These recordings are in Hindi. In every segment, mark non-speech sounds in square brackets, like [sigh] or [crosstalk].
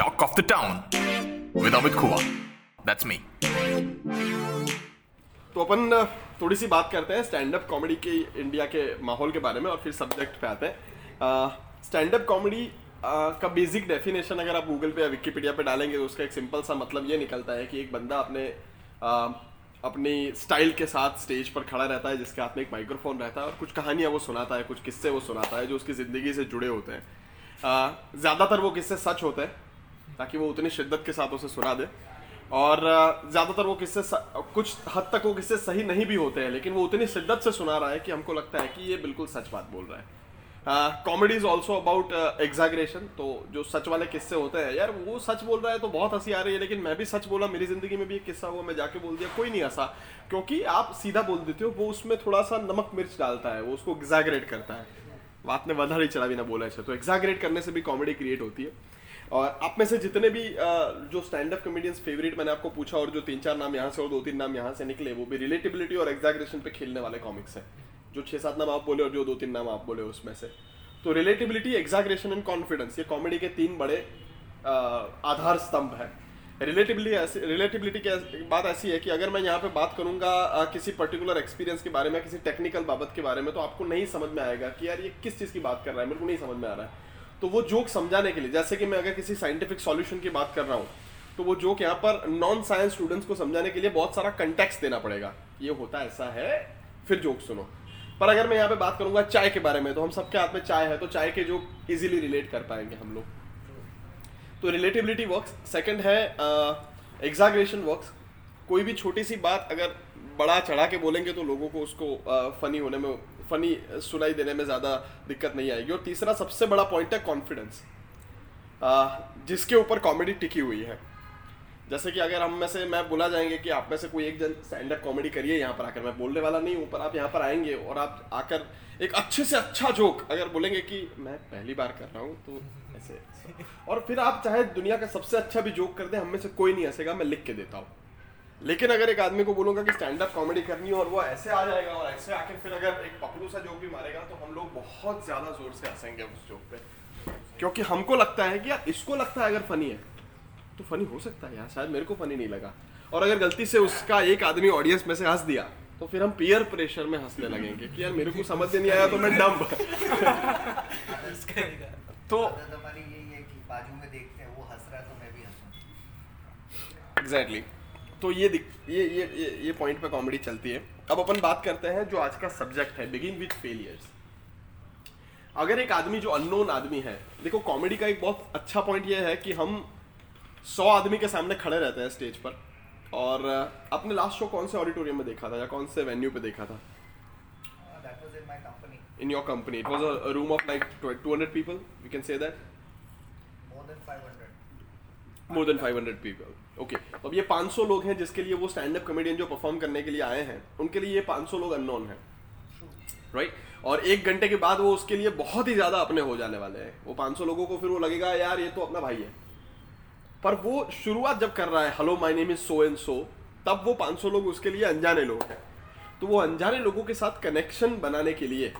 Talk of the Town with Amit Khua. That's me. तो अपन थोड़ी सी बात करते हैं स्टैंड अप कॉमेडी के इंडिया के माहौल के बारे में और फिर सब्जेक्ट पे आते हैं स्टैंड अप कॉमेडी का बेसिक डेफिनेशन अगर आप गूगल पे या विकीपीडिया पे डालेंगे तो उसका एक सिंपल सा मतलब ये निकलता है कि एक बंदा अपने आ, अपनी स्टाइल के साथ स्टेज पर खड़ा रहता है जिसके हाथ में एक माइक्रोफोन रहता है और कुछ कहानियाँ वो सुनाता है कुछ किस्से वो सुनाता है जो उसकी ज़िंदगी से जुड़े होते हैं ज़्यादातर वो किस्से सच होते हैं ताकि वो उतनी शिद्दत के साथ उसे सुना दे। और ज़्यादातर वो किस्से कुछ हद तक वो किस्से सही नहीं भी होते हैं, लेकिन वो उतनी शिद्दत से सुना रहा है कि हमको लगता है कि ये बिल्कुल सच बात बोल रहा है। Comedy is also about exaggeration तो जो सच वाले किस्से होते हैं, यार वो सच बोल रहा है तो बहुत हँसी आ रही है, लेकिन मैं भी सच बोला, मेरी ज़िंदगी में भी एक किस्सा हुआ, मैं जाके बोल दिया, कोई नहीं हंसा। क्योंकि आप सीधा बोल देते हो, वो उसमें थोड़ा सा नमक मिर्च डालता है, वो उसको एग्जाग्रेट करता है। बात ने चला भी ना बोला ऐसे तो एग्जाग्रेट करने से भी कॉमेडी क्रिएट होती है। और आप में से जितने भी जो स्टैंड अप कॉमेडियंस फेवरेट मैंने आपको पूछा और जो तीन चार नाम यहाँ से और दो तीन नाम यहाँ से निकले, वो भी रिलेटिबिलिटी और एग्जाग्रेशन पे खेलने वाले कॉमिक्स हैं। जो छः सात नाम आप बोले और जो दो तीन नाम आप बोले उसमें से। तो रिलेटिबिलिटी एग्जाग्रेशन एंड कॉन्फिडेंस ये कॉमेडी के तीन बड़े आधार स्तंभ है। रिलेटिबिलिटी रिलेटिबिलिटी की बात ऐसी है कि अगर मैं यहाँ पे बात करूँगा किसी पर्टिकुलर एक्सपीरियंस के बारे में, किसी टेक्निकल बाबत के बारे में तो आपको नहीं समझ में आएगा कि यार ये किस चीज़ की बात कर रहा है, मेरे को नहीं समझ में आ रहा है। तो वो जोक समझाने के लिए, जैसे कि मैं अगर किसी साइंटिफिक सॉल्यूशन की बात कर रहा हूँ तो वो जोक यहाँ पर नॉन साइंस स्टूडेंट्स को समझाने के लिए बहुत सारा कंटेक्स देना पड़ेगा। ये होता ऐसा है, फिर जोक सुनो। पर अगर मैं यहाँ पे बात करूँगा चाय के बारे में तो हम सबके हाथ में चाय है तो चाय के जो इजीली रिलेट कर पाएँगे हम लोग। तो रिलेटिबिलिटी वर्क्स सेकंड है एग्जाग्रेशन वर्क्स कोई भी छोटी सी बात अगर बड़ा चढ़ा के बोलेंगे तो लोगों को उसको फनी होने में फनी सुनाई देने में ज़्यादा दिक्कत नहीं आएगी। और तीसरा सबसे बड़ा पॉइंट है कॉन्फिडेंस जिसके ऊपर कॉमेडी टिकी हुई है। जैसे कि अगर हम में से मैं बोला जाएँगे कि आप में से कोई एक जन स्टैंड अप कॉमेडी करिए यहाँ पर आकर। मैं बोलने वाला नहीं हूँ, पर आप यहाँ पर आएँगे और आप आकर एक अच्छे से अच्छा जोक अगर बोलेंगे कि मैं पहली बार कर रहा हूँ तो ऐसे और फिर आप चाहे दुनिया का सबसे अच्छा भी जोक कर दे, हम में से कोई नहीं हंसेगा, मैं लिख के देता हूँ। लेकिन अगर एक आदमी को बोलूँगा कि स्टैंड अप कॉमेडी करनी है और वो ऐसे आ जाएगा और ऐसे आकर फिर अगर एक पकड़ू सा जोक भी मारेगा तो हम लोग बहुत ज़्यादा ज़ोर से हंसेंगे उस जोक पे। क्योंकि हमको लगता है कि यार इसको लगता है अगर फनी है तो फनी हो सकता है यार शायद मेरे को फनी नहीं लगा। और अगर गलती से उसका एक आदमी ऑडियंस में से हंस दिया तो फिर हम पियर प्रेशर में हंसने लगेंगे कि यार मेरे को समझ नहीं आया तो मैं डम [laughs] तो एग्जैक्टली तो ये ये ये ये, ये पॉइंट पे कॉमेडी चलती है। अब अपन बात करते हैं जो आज का सब्जेक्ट है बिगिन विथ फेलियर्स अगर एक आदमी जो अननोन आदमी है देखो कॉमेडी का एक बहुत अच्छा पॉइंट ये है कि हम सौ आदमी के सामने खड़े रहते हैं स्टेज पर। और आपने लास्ट शो कौन से ऑडिटोरियम में देखा था या कौन से वेन्यू पे देखा था? In your company it was a room of like 200 people we can say that more than 500 more than 500 people okay अब ये 500 लोग हैं जिसके लिए वो स्टैंड अप कॉमेडियन जो परफॉर्म करने के लिए आए हैं, उनके लिए ये 500 लोग अननोन हैं. Right right? और एक घंटे के बाद वो उसके लिए बहुत ही ज़्यादा अपने हो जाने वाले हैं. वो 500 लोगों को फिर वो लगेगा, यार, ये तो अपना भाई है. पर वो शुरुआत जब कर रहा है hello my name is so and so तब वो 500 लोग उसके लिए अनजाने लोग हैं. तो वो अनजाने लोगों के साथ कनेक्शन बनाने के लिए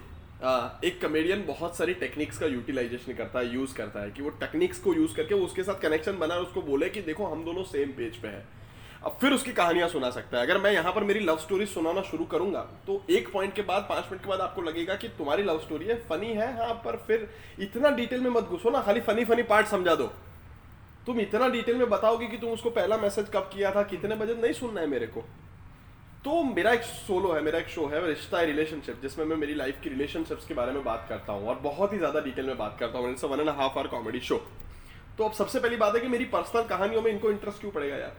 एक कमेडियन बहुत सारी टेक्निक्स का यूटिलाइजेशन करता है यूज़ करता है, कि वो टेक्निक्स को यूज़ करके वो उसके साथ कनेक्शन बना और उसको बोले कि देखो, हम दोनों सेम पेज पे है। अब फिर उसकी कहानियाँ सुना सकता है। अगर मैं यहाँ पर मेरी लव स्टोरी सुनाना शुरू करूँगा तो एक पॉइंट के बाद, पाँच मिनट के बाद आपको लगेगा कि तुम्हारी लव स्टोरी है फनी है हाँ पर फिर इतना डिटेल में मत घुसो ना, खाली फनी फनी पार्ट समझा दो। तुम इतना डिटेल में बताओगे कि तुम उसको पहला मैसेज कब किया था, कितने बजे, नहीं सुनना है मेरे को। तो मेरा एक सोलो है, मेरा एक शो है, रिश्ता है रिलेशनशिप जिसमें मैं मेरी लाइफ की रिलेशनशिप्स के बारे में बात करता हूँ और बहुत ही ज़्यादा डिटेल में बात करता हूँ। One and half hour comedy show तो अब सबसे पहली बात है कि मेरी पर्सनल कहानियों में इनको इंटरेस्ट क्यों पड़ेगा यार?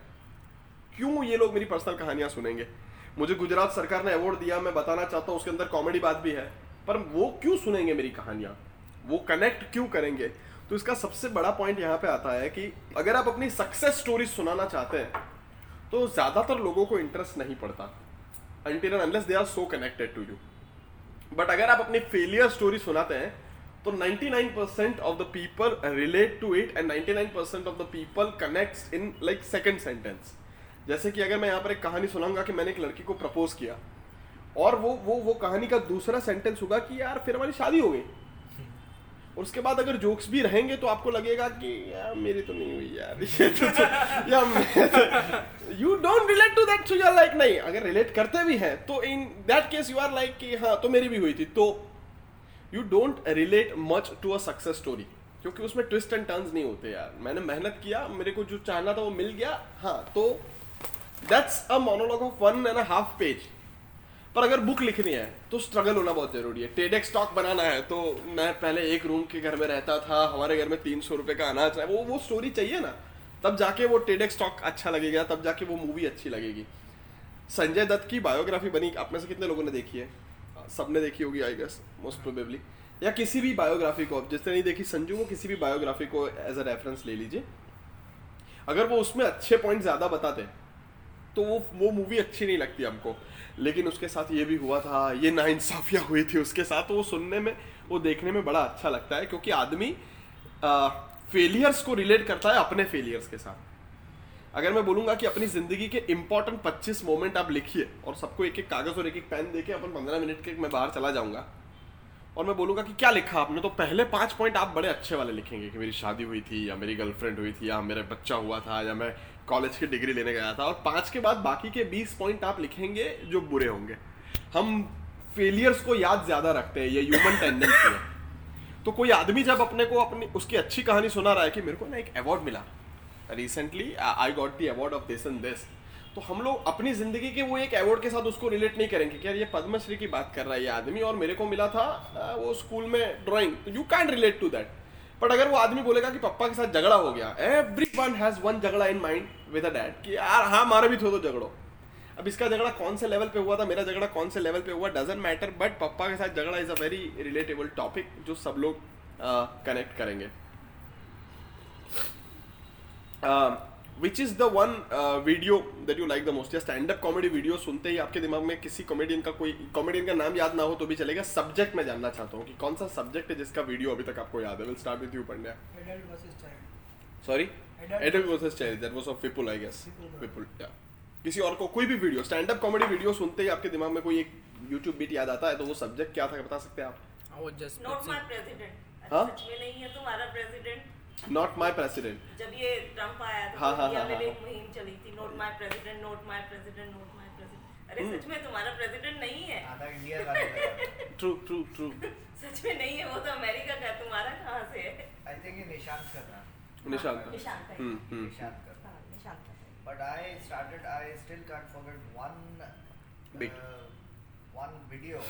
क्यों ये लोग मेरी पर्सनल कहानियाँ सुनेंगे? मुझे गुजरात सरकार ने अवार्ड दिया, मैं बताना चाहता हूँ, उसके अंदर कॉमेडी बात भी है, पर वो क्यों सुनेंगे मेरी कहानियाँ? वो कनेक्ट क्यों करेंगे? तो इसका सबसे बड़ा पॉइंट यहाँ पे आता है कि अगर आप अपनी सक्सेस स्टोरी सुनाना चाहते हैं तो ज़्यादातर लोगों को इंटरेस्ट नहीं पड़ता until unless they are so connected to you but अगर आप अपनी फेलियर स्टोरी सुनाते हैं तो 99% of the people relate to it and 99% of the people connect in like second sentence जैसे कि अगर मैं यहाँ पर एक कहानी सुनाऊँगा कि मैंने एक लड़की को प्रपोज किया, और वो वो वो कहानी का दूसरा सेंटेंस होगा कि यार, फिर हमारी शादी हो गई। और उसके बाद अगर जोक्स भी रहेंगे तो आपको लगेगा कि यार मेरी तो नहीं हुई यार। [laughs] ये तो, तो या you don't relate to that so you like नहीं अगर रिलेट करते भी हैं तो in that case you are like कि हाँ तो मेरी भी हुई थी। तो you don't relate much to a success story क्योंकि उसमें ट्विस्ट एंड टर्न्स नहीं होते यार। मैंने मेहनत किया मेरे को जो चाहना था वो मिल गया। हाँ तो that's a monologue of one and half page पर अगर बुक लिखनी है तो स्ट्रगल होना बहुत ज़रूरी है। टेडेक्स स्टॉक बनाना है तो मैं पहले एक रूम के घर में रहता था, हमारे घर में तीन सौ रुपए का अनाज है वो वो स्टोरी चाहिए ना। तब जाके वो टेडेक्स स्टॉक अच्छा लगेगा, तब जाके वो मूवी अच्छी लगेगी। संजय दत्त की बायोग्राफी बनी, आप में से कितने लोगों ने देखी है? सबने देखी होगी आई गेस मोस्ट प्रोबेबली या किसी भी बायोग्राफी को जिसने नहीं देखी, संजू, वो किसी भी बायोग्राफी को एज अ रेफरेंस ले लीजिए। अगर वो उसमें अच्छे पॉइंट ज़्यादा बताते तो वो वो मूवी अच्छी नहीं लगती हमको। लेकिन उसके साथ ये भी हुआ था, ये नाइंसाफियाँ हुई थी उसके साथ तो वो सुनने में, वो देखने में बड़ा अच्छा लगता है, क्योंकि आदमी फेलियर्स को रिलेट करता है अपने फेलियर्स के साथ। अगर मैं बोलूँगा कि अपनी ज़िंदगी के इंपॉर्टेंट 25 मोमेंट आप लिखिए, और सबको एक एक कागज़ और एक एक पेन देके अपन 15 मिनट के मैं बाहर चला जाऊँगा, और मैं बोलूँगा कि क्या लिखा आपने तो पहले पाँच पॉइंट आप बड़े अच्छे वाले लिखेंगे कि मेरी शादी हुई थी, या मेरी गर्लफ्रेंड हुई थी, या मेरा बच्चा हुआ था, या मैं कॉलेज की डिग्री लेने गया था और पाँच के बाद बाकी के बीस पॉइंट आप लिखेंगे जो बुरे होंगे। हम फेलियर्स को याद ज़्यादा रखते हैं, ये ह्यूमन टेंडेंसी है। तो कोई आदमी जब अपने को अपनी, उसकी अच्छी कहानी सुना रहा है कि मेरे को ना एक अवार्ड मिला recently I got the award of this and this तो हम लोग अपनी ज़िंदगी के वो एक अवार्ड के साथ उसको रिलेट नहीं करेंगे कि यार ये पद्मश्री की बात कर रहा है, ये आदमी और मेरे को मिला था वो स्कूल में drawing you can relate to that but अगर वो आदमी बोलेगा कि पप्पा के साथ झगड़ा हो गया एवरी वन हैज़ वन झगड़ा in mind with a dad कि यार हाँ हमारा भी थोड़ा तो झगड़ो। अब इसका झगड़ा कौन से लेवल पे हुआ था मेरा झगड़ा कौन से लेवल पे हुआ डजेंट मैटर बट पप्पा के साथ झगड़ा is a very relatable topic जो सब लोग कनेक्ट uh, करेंगे। Which is the one video that you like the most या स्टैंड अप कॉमेडी वीडियो सुनते ही आपके दिमाग में किसी कॉमेडियन का कोई कॉमेडियन का नाम याद ना हो तो भी चलेगा। सब्जेक्ट मैं जानना चाहता हूँ कि कौन सा सब्जेक्ट है जिसका वीडियो अभी तक आपको याद है? Will start with you Pandya sorry adult versus child that was of Vipul I guess Vipul या किसी और को कोई भी video stand up comedy video सुनते ही आपके दिमाग में कोई एक YouTube बीट याद आता है तो वो सब्जेक्ट क्या था बता सकते हैं आप? नॉट माय प्रेसिडेंट हाँ? सच में नहीं है तुम्हारा प्रेसिडेंट नॉट माय प्रेसिडेंट जब ये ट्रंप आया था हाँ, तो हाँ, इंडिया हाँ, हाँ, एक मुहिम चली थी not my president not my president not my president अरे हम्म। सच में तुम्हारा प्रेसिडेंट नहीं है। आधा इंडिया ट्रू ट्रू ट्रू सच में नहीं है वो तो अमेरिका का तुम्हारा कहाँ से है? आई थिंक ये निशांत कर रहा। निशांत का निशांत का है। हम्म हम्म निशांत कर। हाँ, निशांत का है। But I started, I still can't forget one Big. uh, one video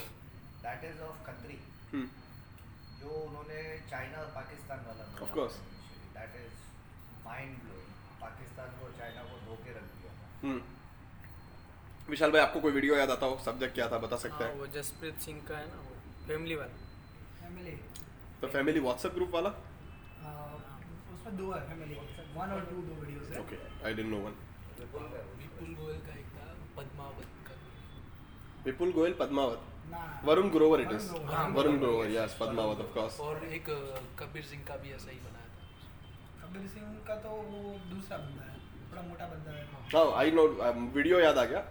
that is हम्म जो उन्होंने चाइना और पाकिस्तान वाला बोला Of course. That is mind blowing. Pakistan को चाइना को धोके रख दिया हम्म। विशाल भाई आपको कोई वीडियो याद आता हो? सब्जेक्ट क्या था? बता सकते हाँ? हैं वो जसप्रीत सिंह का है ना वो फैमिली वाला। फैमिली तो फैमिली व्हाट्सएप ग्रुप वाला? उसमें दो है फैमिली वन और टू दो वीडियोस है। Okay I didn't know one Vipul Goyal का एक था पद्मावत का। Vipul Goyal Padmaavat. Varun Grover it is Varun Grover. Yes Padmaavat of course और एक कबीर सिंह का भी ऐसा ही बनाया था। कबीर सिंह का तो वो दूसरा बंदा है थोड़ा मोटा बंदा है। हाँ। आई नो वीडियो um, याद आ गया?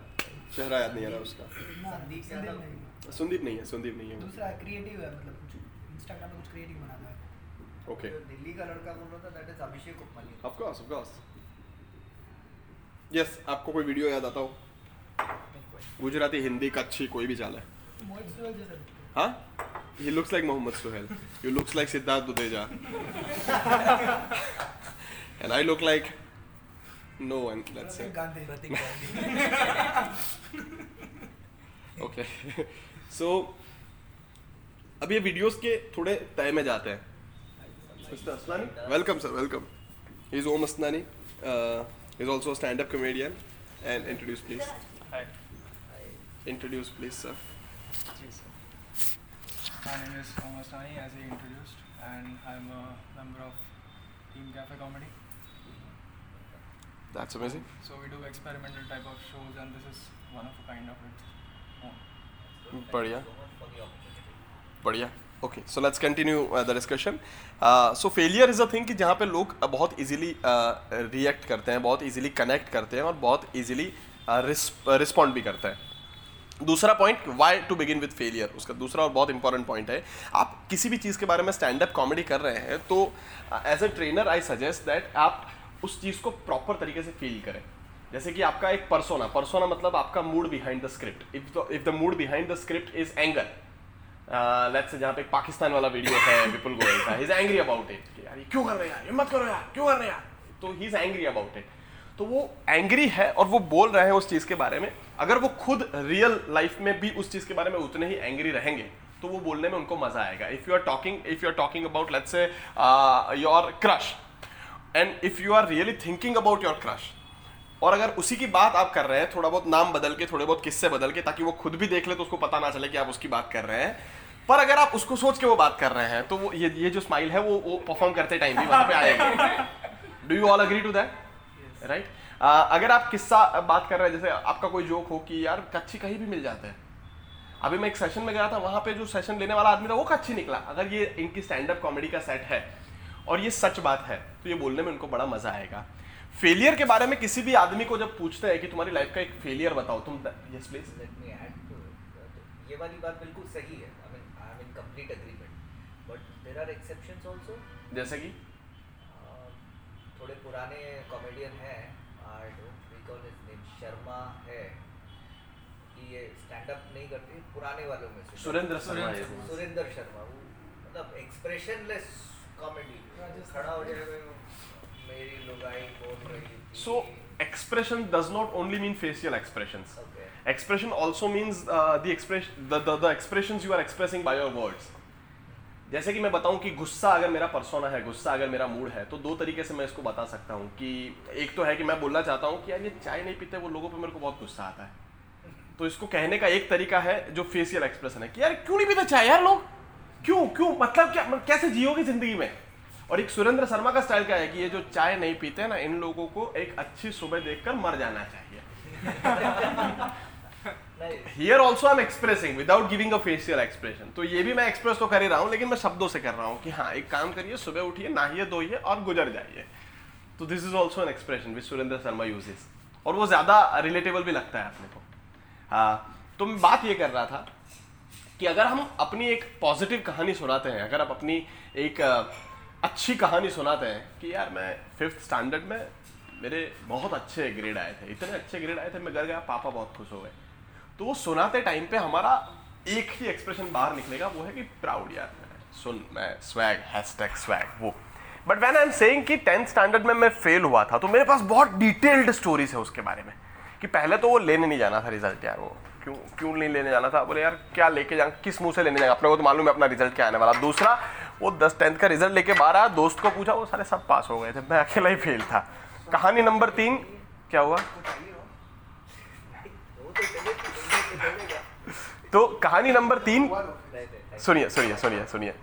चेहरा याद नहीं आ रहा उसका। संदीप नहीं। संदीप नहीं है संदीप नहीं है। दूसरा क्रिएटिव है मतलब कुछ इंस्टाग्राम पे कुछ क्रिएटिव बनाता है। ओके दिल्ली का लड़का बोल रहा था that is Abhishek Upmanyu of course of course yes आपको कोई वीडियो याद आता हो? गुजराती हिंदी कच्छी कोई भी चाल है। है। हाँ he looks like Mohammed Suhail you looks like Siddharth Dudeja and I look like no one let's say okay so अब ये वीडियोस के थोड़े तय में जाते हैं sir welcome he's Om Asnani uh, he's also a stand-up comedian and introduce please Hi. introduce please sir Yes, sir. My name is Omar Stani, as he introduced, and I'm a member of Team Cafe Comedy. that's amazing So we do experimental type of shows, and this is one of a kind of own. बढ़िया बढ़िया okay so let's continue the discussion so failure is a thing कि जहाँ पे लोग uh, बहुत इजीली रिएक्ट करते हैं बहुत इजीली कनेक्ट करते हैं और बहुत इजीली रिस्पॉन्ड भी करते हैं दूसरा point why to begin with failure उसका दूसरा और बहुत इंपॉर्टेंट पॉइंट है। आप किसी भी चीज़ के बारे में स्टैंड अप कॉमेडी कर रहे हैं तो as a trainer I suggest that आप उस चीज़ को प्रॉपर तरीके से फील करें। जैसे कि आपका एक परसोना परसोना मतलब आपका mood behind the script if the mood behind the script is anger let's जहाँ पे पाकिस्तान वाला वीडियो है, विपुल गोयल का इज़ एंग्री अबाउट इट यार क्यों कर रहे यार? हिम्मत करो यार, क्यों कर रहे यार? तो he is angry about it तो वो एंग्री है और वो बोल रहे हैं उस चीज़ के बारे में। अगर वो खुद रियल लाइफ में भी उस चीज़ के बारे में उतने ही एंग्री रहेंगे तो वो बोलने में उनको मज़ा आएगा। If you are talking if you are talking about let's say your crush and if you are really thinking about your crush और अगर उसी की बात आप कर रहे हैं, थोड़ा बहुत नाम बदल के, थोड़े बहुत किस्से बदल के, ताकि वो खुद भी देख ले तो उसको पता ना चले कि आप उसकी बात कर रहे हैं। पर अगर आप उसको सोच के वो बात कर रहे हैं तो वो ये ये जो स्माइल है, वो वो परफॉर्म करते टाइम भी वहाँ पे आएगी। Do you all agree to that right? अगर आप किस्सा बात कर रहे हैं जैसे आपका कोई जोक हो कि यार कच्ची कहीं भी मिल जाता है। अभी मैं एक सेशन में गया था वहाँ पे जो सेशन लेने वाला आदमी था वो कच्ची निकला। अगर ये इनकी स्टैंड अप कॉमेडी का सेट है और ये सच बात है तो ये बोलने में उनको बड़ा मज़ा आएगा। फेलियर के बारे में किसी भी आदमी को जब पूछते हैं कि तुम्हारी लाइफ का एक फेलियर बताओ तुम यस प्लीज़ ये वाली बात बिल्कुल सही है। I mean I am in complete agreement but there are exceptions also जैसे कि? थोड़े पुराने कॉमेडियन हैं I don't recall his name Sharma है कि ये स्टैंड अप नहीं करते पुराने वालों में से सुरेंद्र शर्मा सुरेंद्र शर्मा वो मतलब एक्सप्रेशनलेस कॉमेडी खड़ा हो जाएगा मेरी लुगाई बोल रही थी So expression does not only mean facial expressions. Okay. Expression also means uh, the expression the, the the expressions you are expressing by your words. जैसे कि मैं बताऊँ कि गुस्सा अगर मेरा परसोना है, गुस्सा अगर मेरा मूड है तो दो तरीके से मैं इसको बता सकता हूँ कि एक तो है कि मैं बोलना चाहता हूँ कि यार ये चाय नहीं पीते, वो लोगों पे मेरे को बहुत गुस्सा आता है। तो इसको कहने का एक तरीका है जो फेसियल एक्सप्रेशन है कि यार क्यों नहीं पीते चाय यार लोग? क्यों क्यों? मतलब क्या मतलब कैसे जियोगे ज़िंदगी में? और एक सुरेंद्र शर्मा का स्टाइल क्या है कि ये जो चाय नहीं पीते ना, इन लोगों को एक अच्छी सुबह देखकर मर जाना चाहिए। Here also I am expressing without giving a facial expression तो ये भी मैं एक्सप्रेस तो कर ही रहा हूँ, लेकिन मैं शब्दों से कर रहा हूँ कि हाँ एक काम करिए, सुबह उठिए, नहाइए, धोइए और गुजर जाइए। तो this is also an expression which Surendra Sharma uses और वो ज़्यादा रिलेटेबल भी लगता है अपने को। हाँ तो मैं बात ये कर रहा था कि अगर हम अपनी एक पॉजिटिव कहानी सुनाते हैं, अगर आप अपनी एक अच्छी कहानी सुनाते हैं कि यार मैं फिफ्थ स्टैंडर्ड में मेरे बहुत अच्छे ग्रेड आए थे, इतने अच्छे ग्रेड आए थे, मैं घर गया, पापा बहुत खुश हो गए। तो वो सुनाते टाइम पे हमारा एक ही एक्सप्रेशन बाहर निकलेगा, वो है कि प्राउड यार। सुन, मैं स्वैग हैशटैग स्वैग वो। But when I am saying कि टेंथ स्टैंडर्ड में मैं फेल हुआ था तो मेरे पास बहुत डिटेल्ड स्टोरीज है उसके बारे में। कि पहले तो वो लेने नहीं जाना था रिज़ल्ट यार, वो। क्यों क्यों नहीं लेने जाना था? बोले, यार, क्या लेके जा किस मुँह से लेने जाएँगे अपने को तो मालूम है अपना रिज़ल्ट क्या आने वाला। दूसरा, वो दस टेंथ का रिज़ल्ट लेके बाहर आया, दोस्त को पूछा, वो सारे सब पास हो गए थे। मैं अकेला ही फेल था। कहानी नंबर तीन, क्या हुआ? तो कहानी नंबर तीन सुनिए सुनिए सुनिए सुनिए।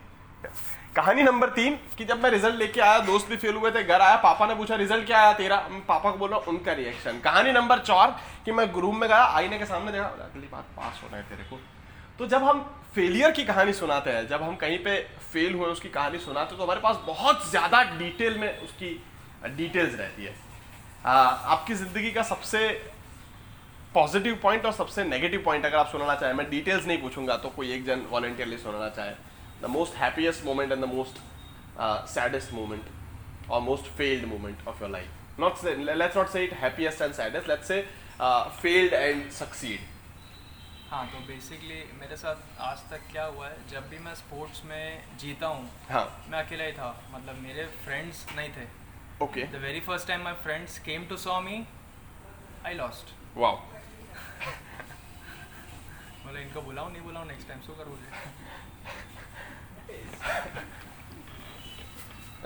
कहानी नंबर तीन कि जब मैं रिज़ल्ट लेके आया, दोस्त भी फेल हुए थे, घर आया, पापा ने पूछा रिज़ल्ट क्या आया तेरा? पापा को बोला, उनका रिएक्शन कहानी नंबर चार कि मैं रूम में गया, आईने के सामने देखा अगली बात पास होना है तेरे को। तो जब हम फेलियर की कहानी सुनाते हैं, जब हम कहीं पे फेल हुए, उसकी कहानी सुनाते हैं तो हमारे पास बहुत ज़्यादा डिटेल में उसकी डिटेल्स रहती है। आपकी ज़िंदगी का सबसे पॉजिटिव पॉइंट और सबसे नेगेटिव पॉइंट अगर आप सुनाना चाहें मैं डिटेल्स नहीं पूछूँगा तो कोई एक जन वॉलेंटियरली सुनाना चाहे। The most happiest moment and the most saddest moment और most failed moment of your life not let's not say it happiest and saddest let's say failed and succeed हाँ तो बेसिकली मेरे साथ आज तक क्या हुआ है जब भी मैं स्पोर्ट्स में जीता हूँ हाँ। मैं अकेला ही था मतलब मेरे फ्रेंड्स नहीं थे। Okay the very first time my friends came to saw me I lost wow मतलब इनको बुलाऊँ नहीं बुलाऊँ नेक्स्ट टाइम शो करोगे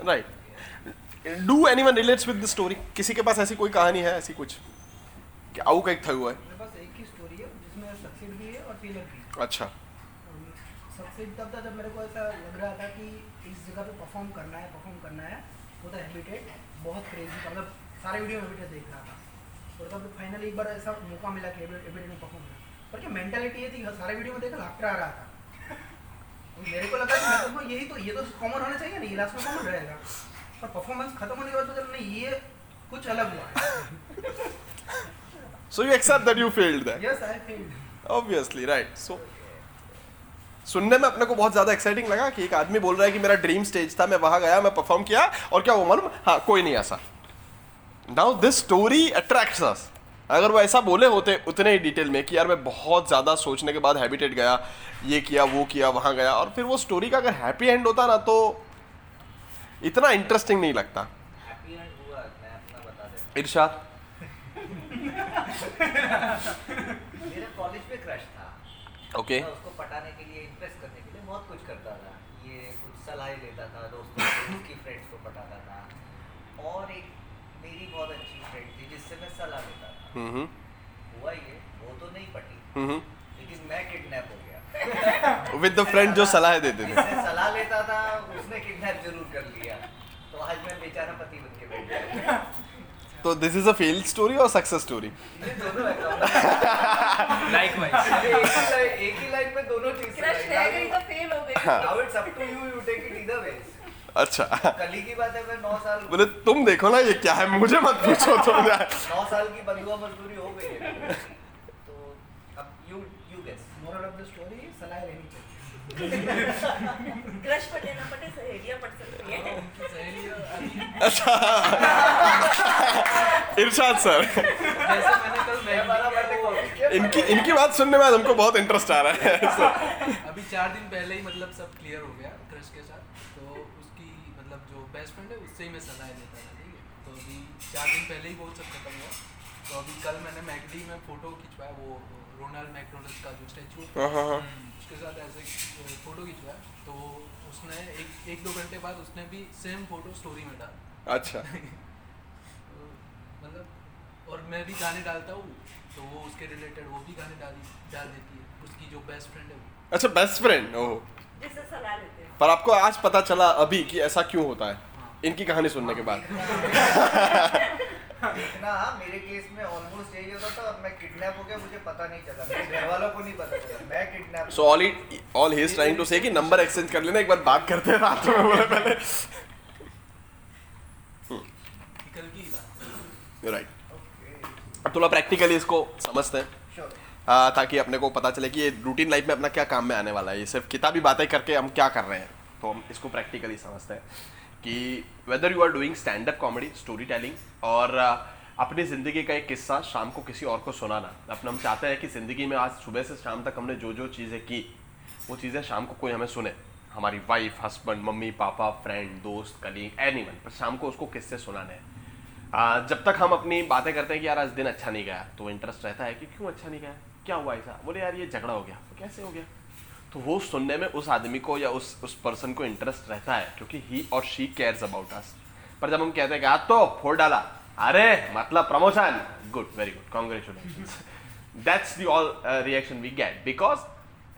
right do anyone relates with the story किसी के पास ऐसी कोई कहानी है ऐसी कुछ? कि आऊ का एक था हुआ है। मेरे पास एक ही स्टोरी है जिसमें सक्सेस भी है और फेलियर भी अच्छा। सक्सेस तब था जब मेरे को ऐसा लग रहा था कि इस जगह पे परफॉर्म करना है परफॉर्म करना है। वो था हैबिटेट बहुत क्रेजी था मतलब सारे वीडियो में हैबिटेट देख रहा था। और तब फाइनली एक बार ऐसा मौका मिला कि हैबिटेट में परफॉर्म करना पर क्या मेंटालिटी ये थी सारे वीडियो में देखा लाफ्टर आ रहा था। मेरे को लगा कि मैं तो यही तो ये तो कॉमन होना चाहिए नहीं लास्ट में कॉमन रहेगा। पर परफॉर्मेंस खत्म होने के बाद तो नहीं ये कुछ अलग हुआ है। So you accept that you failed that yes I failed obviously right so सुनने में अपने को बहुत ज़्यादा एक्साइटिंग लगा कि एक आदमी बोल रहा है कि मेरा ड्रीम स्टेज था मैं वहाँ गया मैं परफॉर्म किया और क्या वो मालूम? हाँ कोई नहीं ऐसा। Now this story attracts us अगर वो ऐसा बोले होते उतने ही डिटेल में कि यार मैं बहुत ज़्यादा सोचने के बाद हैबिटेट गया ये किया वो किया वहाँ गया और फिर वो स्टोरी का अगर हैप्पी एंड होता ना तो इतना इंटरेस्टिंग नहीं लगता। इरशाद। [laughs] मेरा कॉलेज में क्रश था। ओके मैं उसको पटाने के लिए इम्प्रेस करने के लिए बहुत कुछ करता था ये कुछ सलाह लेता था दोस्तों से उसकी फ्रेंड्स को पटाता था और एक मेरी बहुत अच्छी फ्रेंड थी जिससे मैं सलाह लेता था हम्म हुआ ये वो तो नहीं पटी। हम्म। लेकिन मैं किडनैप हो गया। विद द फ्रेंड जो सलाह देते थे। सलाह लेता था उसने किडनैप ज़रूर कर लिया। तो आज मैं बेचारा पति बन के बैठ गया तो this is a failed story और सक्सेस स्टोरी। Likewise. ये एक ही एक ही लाइन में दोनों चीज़ क्रश रह गई तो फेल हो गई। Now it's up to you you take it either ways अच्छा। कल की बात है मैं नौ साल बोले तुम देखो ना ये क्या है? मुझे मत पूछो [laughs] तुम यार नौ साल की बंधुआ मजदूरी हो गई है। तो अब you you guess moral of the story सलाह लेनी चाहिए। क्रश पटे ना पटे सहेलियाँ पट सकती है। सहेलियाँ अभी इरशाद सर। जैसे मैंने कल मैं इनकी इनकी बात सुनने में आज हमको बहुत इंटरेस्ट आ रहा है। अभी चार दिन पहले ही मतलब सब क्लियर हो गया क्रश के साथ तो उसकी मतलब जो बेस्ट फ्रेंड है उससे ही मैं सलाह लेता था ठीक है? तो अभी चार दिन पहले ही वो सब खत्म हुआ। तो अभी कल मैंने मैगडी में फ़ोटो खिंचवाया वो रोनाल्ड मैकडोनल्ड का जो स्टैचू हाँ हाँ हाँ उसके साथ ऐसे फ़ोटो खिंचवाया। तो उसने एक एक दो घंटे बाद उसने भी सेम फ़ोटो स्टोरी में डाला। अच्छा। [laughs] तो मतलब और मैं भी गाने डालता हूँ तो वो उसके रिलेटेड वो भी गाने डाली डाल देती है। उसकी जो बेस्ट फ्रेंड है वो। अच्छा बेस्ट फ्रेंड ओह। हैं। पर आपको आज पता चला अभी कि ऐसा क्यों होता है? इनकी कहानी सुनने के बाद। देखना मेरे केस में ऑलमोस्ट यही होता था मैं किडनैप हो गया मुझे पता नहीं चला। मेरे घर वालों को नहीं पता चला। मैं kidnap so all all he is trying to say कि नंबर एक्सचेंज कर लेना एक बार बात करते हैं रात में बोले पहले। कल की बात राइट अब थोड़ा प्रैक्टिकली इसको समझते हैं। श्योर आ, ताकि अपने को पता चले कि ये रूटीन लाइफ में अपना क्या काम में आने वाला है। ये सिर्फ़ किताबी बातें करके हम क्या कर रहे हैं। तो हम इसको प्रैक्टिकली समझते हैं। कि whether you are doing stand up comedy story telling और अपनी ज़िंदगी का एक किस्सा शाम को किसी और को सुनाना। अपना हम चाहते हैं कि ज़िंदगी में आज सुबह से शाम तक हमने जो जो चीज़ें की वो चीज़ें शाम को कोई हमें सुने। हमारी wife husband mummy papa friend दोस्त कलीग एनी पर शाम को उसको किस्से सुनाना है? आ, जब तक हम अपनी बातें करते हैं कि यार आज दिन अच्छा नहीं गया तो इंटरेस्ट रहता है कि क्यों अच्छा नहीं गया? क्या हुआ ऐसा? बोले यार ये झगड़ा हो गया। तो कैसे हो गया? तो वो सुनने में उस आदमी को या उस उस पर्सन को इंटरेस्ट रहता है क्योंकि ही और शी केयर्स अबाउट अस पर जब हम कहते हैं कि आज तो फोड़ डाला। अरे मतलब promotion good very good congratulation that's the all reaction we get because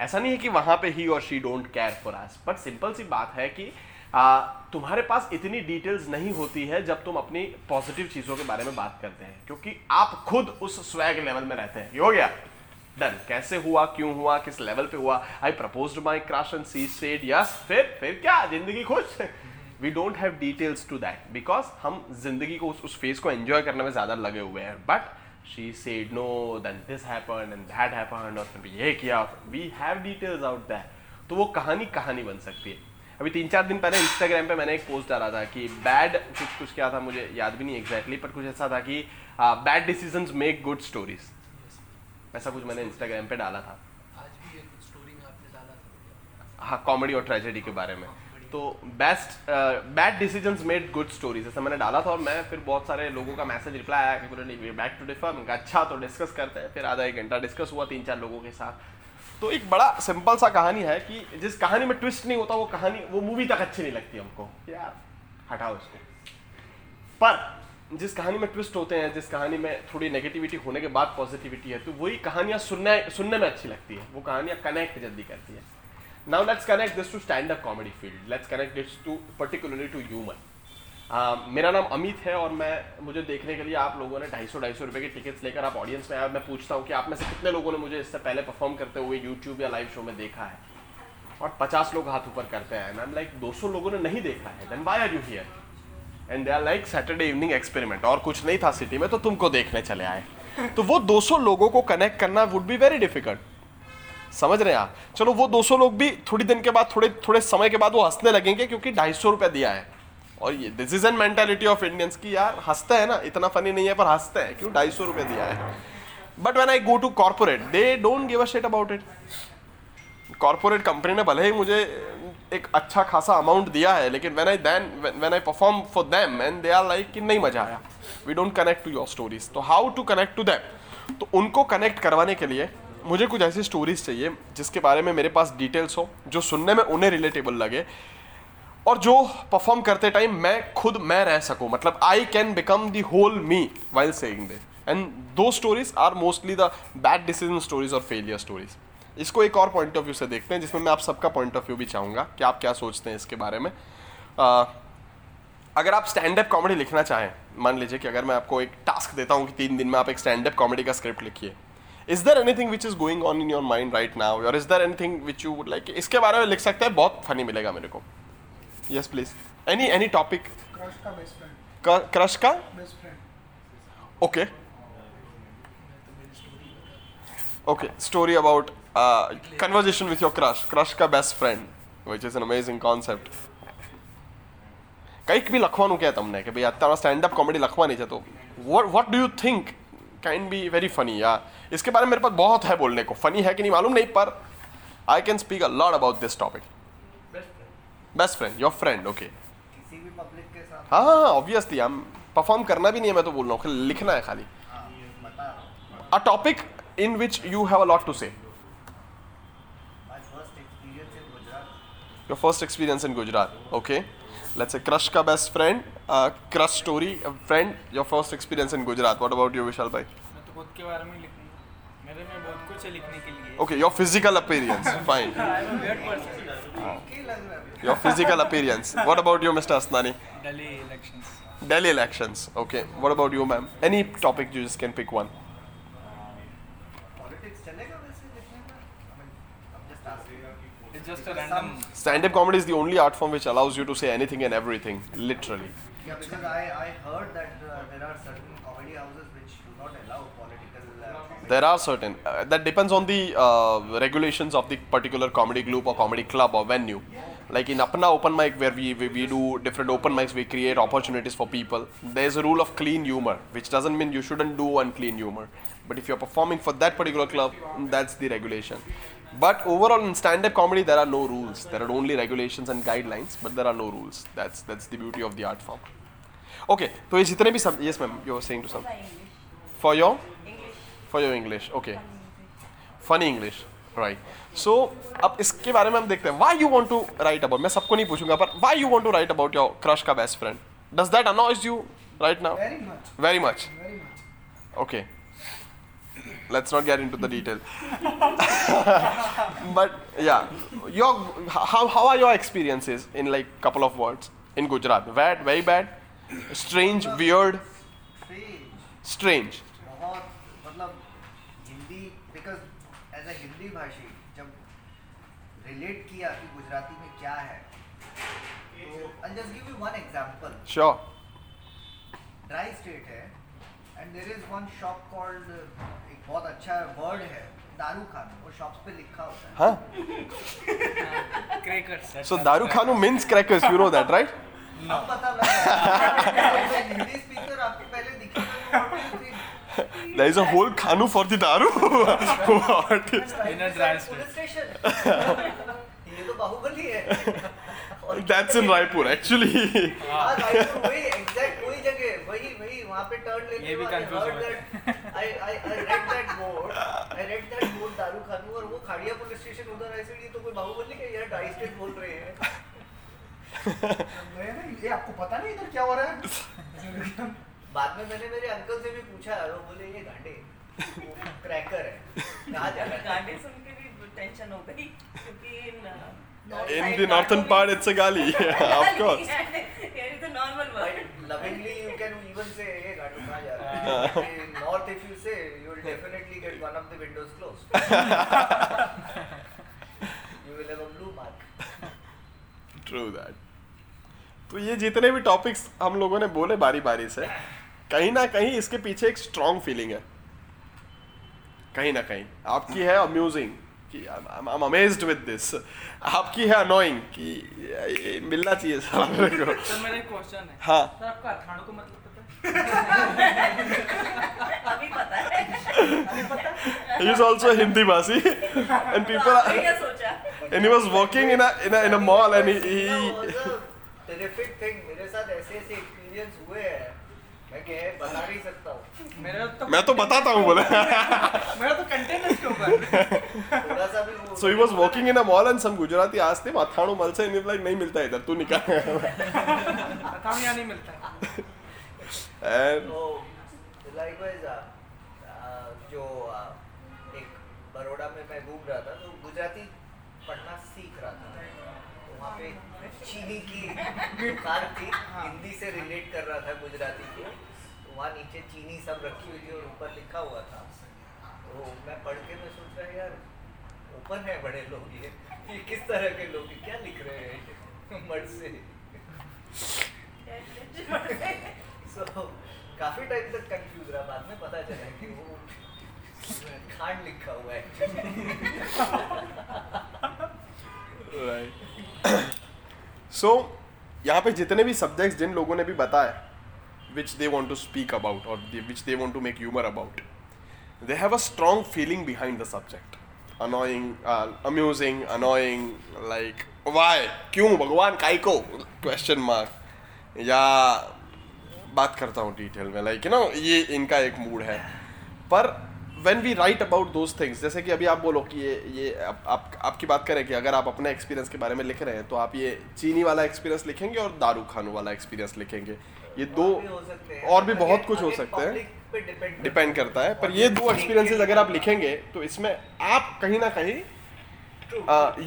ऐसा नहीं है कि वहाँ पे ही और she don't care for us but simple सी बात है कि आ, तुम्हारे पास इतनी डिटेल्स नहीं होती है जब तुम अपनी पॉजिटिव चीज़ों के बारे में बात करते हैं क्योंकि आप खुद उस स्वैग लेवल में रहते हैं। ये हो गया। डन। कैसे हुआ, क्यों हुआ, किस लेवल पे हुआ? I propose my crush and she said yes फिर फिर क्या? ज़िंदगी खुश? We don't have details to that because हम ज़िंदगी को उस उस फ़ेज़ को एंजॉय करने में ज़्यादा लगे हुए हैं। But she said no then this happened and that happened और फिर ये किया। We have details out that तो वो कहानी कहानी बन सकती है। अभी तीन चार दिन पहले इंस्टाग्राम पे मैंने एक पोस्ट डाला था कि बैड कुछ कुछ क्या था मुझे याद भी नहीं एग्जैक्टली पर कुछ ऐसा था कि bad decisions make good stories ऐसा कुछ मैंने इंस्टाग्राम पे डाला था। आज भी एक स्टोरी में आपने डाला था हाँ कॉमेडी और ट्रेजेडी के बारे में। तो best bad decisions made good stories ऐसा मैंने डाला था और मैं फिर बहुत सारे लोगों का मैसेज रिप्लाई आया कि नहीं बैक टू डिफर मैंने कहा अच्छा तो डिस्कस करते हैं। फिर आधा एक घंटा डिस्कस हुआ तीन चार लोगों के साथ। तो एक बड़ा सिंपल सा कहानी है कि जिस कहानी में ट्विस्ट नहीं होता वो कहानी वो मूवी तक अच्छी नहीं लगती हमको। यार हटाओ इसको। पर जिस कहानी में ट्विस्ट होते हैं, जिस कहानी में थोड़ी नेगेटिविटी होने के बाद पॉजिटिविटी है तो वही कहानियाँ सुनने सुनने में अच्छी लगती है। वो कहानियाँ कनेक्ट जल्दी करती है। Now let's connect this to stand up comedy field let's connect this to particularly to human मेरा नाम अमित है और मैं, मुझे देखने के लिए आप लोगों ने ढाई सौ ढाई सौ रुपये की टिकट्स लेकर आप ऑडियंस में आए मैं पूछता हूँ कि आप में से कितने लोगों ने मुझे इससे पहले परफॉर्म करते हुए यूट्यूब या लाइव शो में देखा है? और पचास लोग हाथ ऊपर करते हैं। मैम लाइक दो सौ लोगों ने नहीं देखा है। Then why are you here and they are like Saturday evening experiment और कुछ नहीं था सिटी में तो तुमको देखने चले आए। तो वो 200 लोगों को कनेक्ट करना वुड बी वेरी डिफ़िकल्ट समझ रहे हैं आप? चलो, वो 200 लोग भी थोड़ी दिन के बाद, थोड़े थोड़े समय के बाद वो हंसने लगेंगे क्योंकि ढाई सौ रुपया दिया है। और ये this is an mentality of Indians की यार, हँसते हैं ना, इतना फनी नहीं है, पर हँसते हैं। क्यों ढाई सौ रुपया दिया है? But when I go to corporate they don't give a shit about it corporate company ने भले ही मुझे एक अच्छा खासा अमाउंट दिया है, लेकिन when I then when I perform for them and they are like कि नहीं मज़ा आया। We don't connect to your stories तो how to connect to them तो उनको कनेक्ट करवाने के लिए मुझे कुछ ऐसी स्टोरीज चाहिए जिसके बारे में मेरे पास डिटेल्स हो, जो सुनने में उन्हें रिलेटेबल लगे और जो परफॉर्म करते टाइम मैं खुद मैं रह सकूँ। मतलब I can become the whole me while saying they and though stories are mostly the bad decision stories और फेलियर स्टोरीज इसको एक और पॉइंट ऑफ़ व्यू से देखते हैं जिसमें मैं आप सबका पॉइंट ऑफ़ व्यू भी चाहूँगा कि आप क्या सोचते हैं इसके बारे में। आ, अगर आप स्टैंड अप कॉमेडी लिखना चाहें मान लीजिए कि अगर मैं आपको एक टास्क देता हूँ कि तीन दिन में आप एक स्टैंड अप कॉमेडी का स्क्रिप्ट लिखिए। Is there anything which is going on in your mind right now और is there anything which you would like इसके बारे में लिख सकते हैं बहुत फनी मिलेगा मेरे को। Yes please any any topic crush का okay okay story about conversation conversation with your crush. Crush ka best friend which is an amazing concept. भी लखवा લખવાનું કહે તમને भाई ભાઈ स्टैंड अप कॉमेडी लखवा नहीं तो what what do you think can be very funny या इसके बारे में मेरे पास बहुत है बोलने को। फनी है कि नहीं मालूम नहीं पर I can speak a lot about this topic best friend your friend okay हाँ हाँ, हाँ ऑब्वियसली हम परफॉर्म करना भी नहीं है मैं तो बोल रहा हूँ लिखना है खाली। A topic in which you have a lot to say your first experience in Gujarat, okay? Let's say crush ka best friend, uh, crush story, friend, your first experience in Gujarat. What about you, Vishal bhai? Okay, your physical appearance, fine. [laughs] your physical appearance. What about you, Mr. Asnani? Delhi elections. Delhi elections. Okay. What about you, ma'am? Any topic you just can pick one. Politics. It's just a random. Stand-up comedy is the only art form which allows you to say anything and everything, literally. Yeah, because I, I heard that uh, there are certain comedy houses which do not allow political. Uh, There are certain. Uh, that depends on the uh, regulations of the particular comedy group or comedy club or venue. Like in Apna Open Mic, where we, we, we do different open mics, we create opportunities for people. There's a rule of clean humor, which doesn't mean you shouldn't do unclean humor. But if you're performing for that particular club, that's the regulation. But overall, in stand-up comedy, there are no rules. There are only regulations and guidelines, but there are no rules. That's that's the beauty of the art form. Okay, तो ये जितने भी सब yes ma'am, you were saying to some English. for your English. for your English. Okay. funny English. Right. So अब इसके बारे में हम देखते हैं why you want to write about मैं सबको नहीं पूछूंगा पर why you want to write about your crush का best friend does that annoys you right now Very much. very much Very much. okay let's not get into the detail [laughs] but yeah your how, how are your experiences in like couple of words in Gujarat bad very bad strange weird Strange. strange बहुत मतलब Hindi because as a Hindi भाषी जब रिलेट किया कि गुजराती में क्या है तो I just give you one example sure dry state है and there is one shop called एक बहुत अच्छा वर्ड है दारू खान वो शॉप्स पे लिखा होता है huh crackers so daru khanu means crackers you know that right अब पता लगा हिंदी स्पीकर आपको पहले दिखेगा तो? There is a whole Khanu for the Daru. what In a dry station ये तो बाहुबली है और That's in Raipur, actually. हाँ, राइट, वही एग्जैक्ट वही जगह वही वही वहाँ पे टर्न लेते ये भी heard हो I I I read that board I read that board दारू खानू और वो खाड़िया पुलिस स्टेशन उधर ऐसे ये तो कोई बाहुबली के यार ड्राई स्टेट बोल रहे हैं गए ना, ये आपको पता नहीं इधर क्या हो रहा है बाद में मैंने मेरे अंकल से भी पूछा वो बोले ये गांडे क्रैकर है कहाँ जा रहा है गाने सुन के भी टेंशन हो गई क्योंकि इन In the northern part, it's a gali. of course. Here is the normal word. lovingly you can even say hey गांडू कहाँ जा रहा है in north if you say you will definitely get one of the windows closed you will have a blue mark True that. तो ये जितने भी टॉपिक्स हम लोगों ने बोले बारी बारी से कहीं ना कहीं इसके पीछे एक स्ट्रॉन्ग फीलिंग है। कहीं ना कहीं। आपकी है अम्यूजिंग कि I am amazed with this आपकी है अनोइंग कि मिलना चाहिए साला मेरे को। सर मेरा एक क्वेश्चन है। हाँ। सर आपका अथाणु को मतलब he is also a Hindi basi and people are, and he was walking in a in a in a mall and he, he terrific thing मेरे साथ ऐसे ऐसे एक्सपीरियंस हुए हैं मैं कह बता नहीं सकता हूँ मेरा तो मैं तो बताता हूँ बोले मेरा तो कंटेंट है इसके ऊपर थोड़ा सा भी वो so he was walking in a mall and some Gujarati asked him अथाणु मल से and he was like नहीं मिलता इधर तू निकाल अथाणु यहाँ नहीं मिलता and तो लाइकवाइज जो uh, एक बड़ोड़ा में मैं घूम रहा था तो गुजराती पढ़ना सीख रहा था। तो वहाँ पे चीनी की दुकान थी हिंदी से रिलेट कर रहा था गुजराती को। तो वहाँ नीचे चीनी सब रखी हुई थी और ऊपर लिखा हुआ था। तो मैं पढ़ के मैं सोच रहा यार ओपन है बड़े लोग ये। ये किस तरह के लोग क्या लिख रहे हैं? मर्ड से। [laughs] काफ़ी टाइम तक कंफ्यूज रहा, बाद में पता चला कि वो खांड लिखा हुआ है। सो यहाँ पे जितने भी सब्जेक्ट्स जिन लोगों ने भी बताया which they want to speak about और which they want to make humour about they have a strong feeling behind the subject annoying amusing annoying like why क्यों? भगवान काइको क्वेश्चन मार्क या बात करता हूँ डिटेल में लाइक यू नो ये इनका एक मूड है। पर when we write about those things जैसे कि अभी आप बोलो कि ये ये आप, आप आपकी बात करें कि अगर आप अपने एक्सपीरियंस के बारे में लिख रहे हैं तो आप ये चीनी वाला एक्सपीरियंस लिखेंगे और दारू खानू वाला एक्सपीरियंस लिखेंगे। ये दो और भी बहुत कुछ हो सकते हैं। डिपेंड करता है। पर ये दो एक्सपीरियंसेस अगर आप लिखेंगे तो इसमें आप कहीं ना कहीं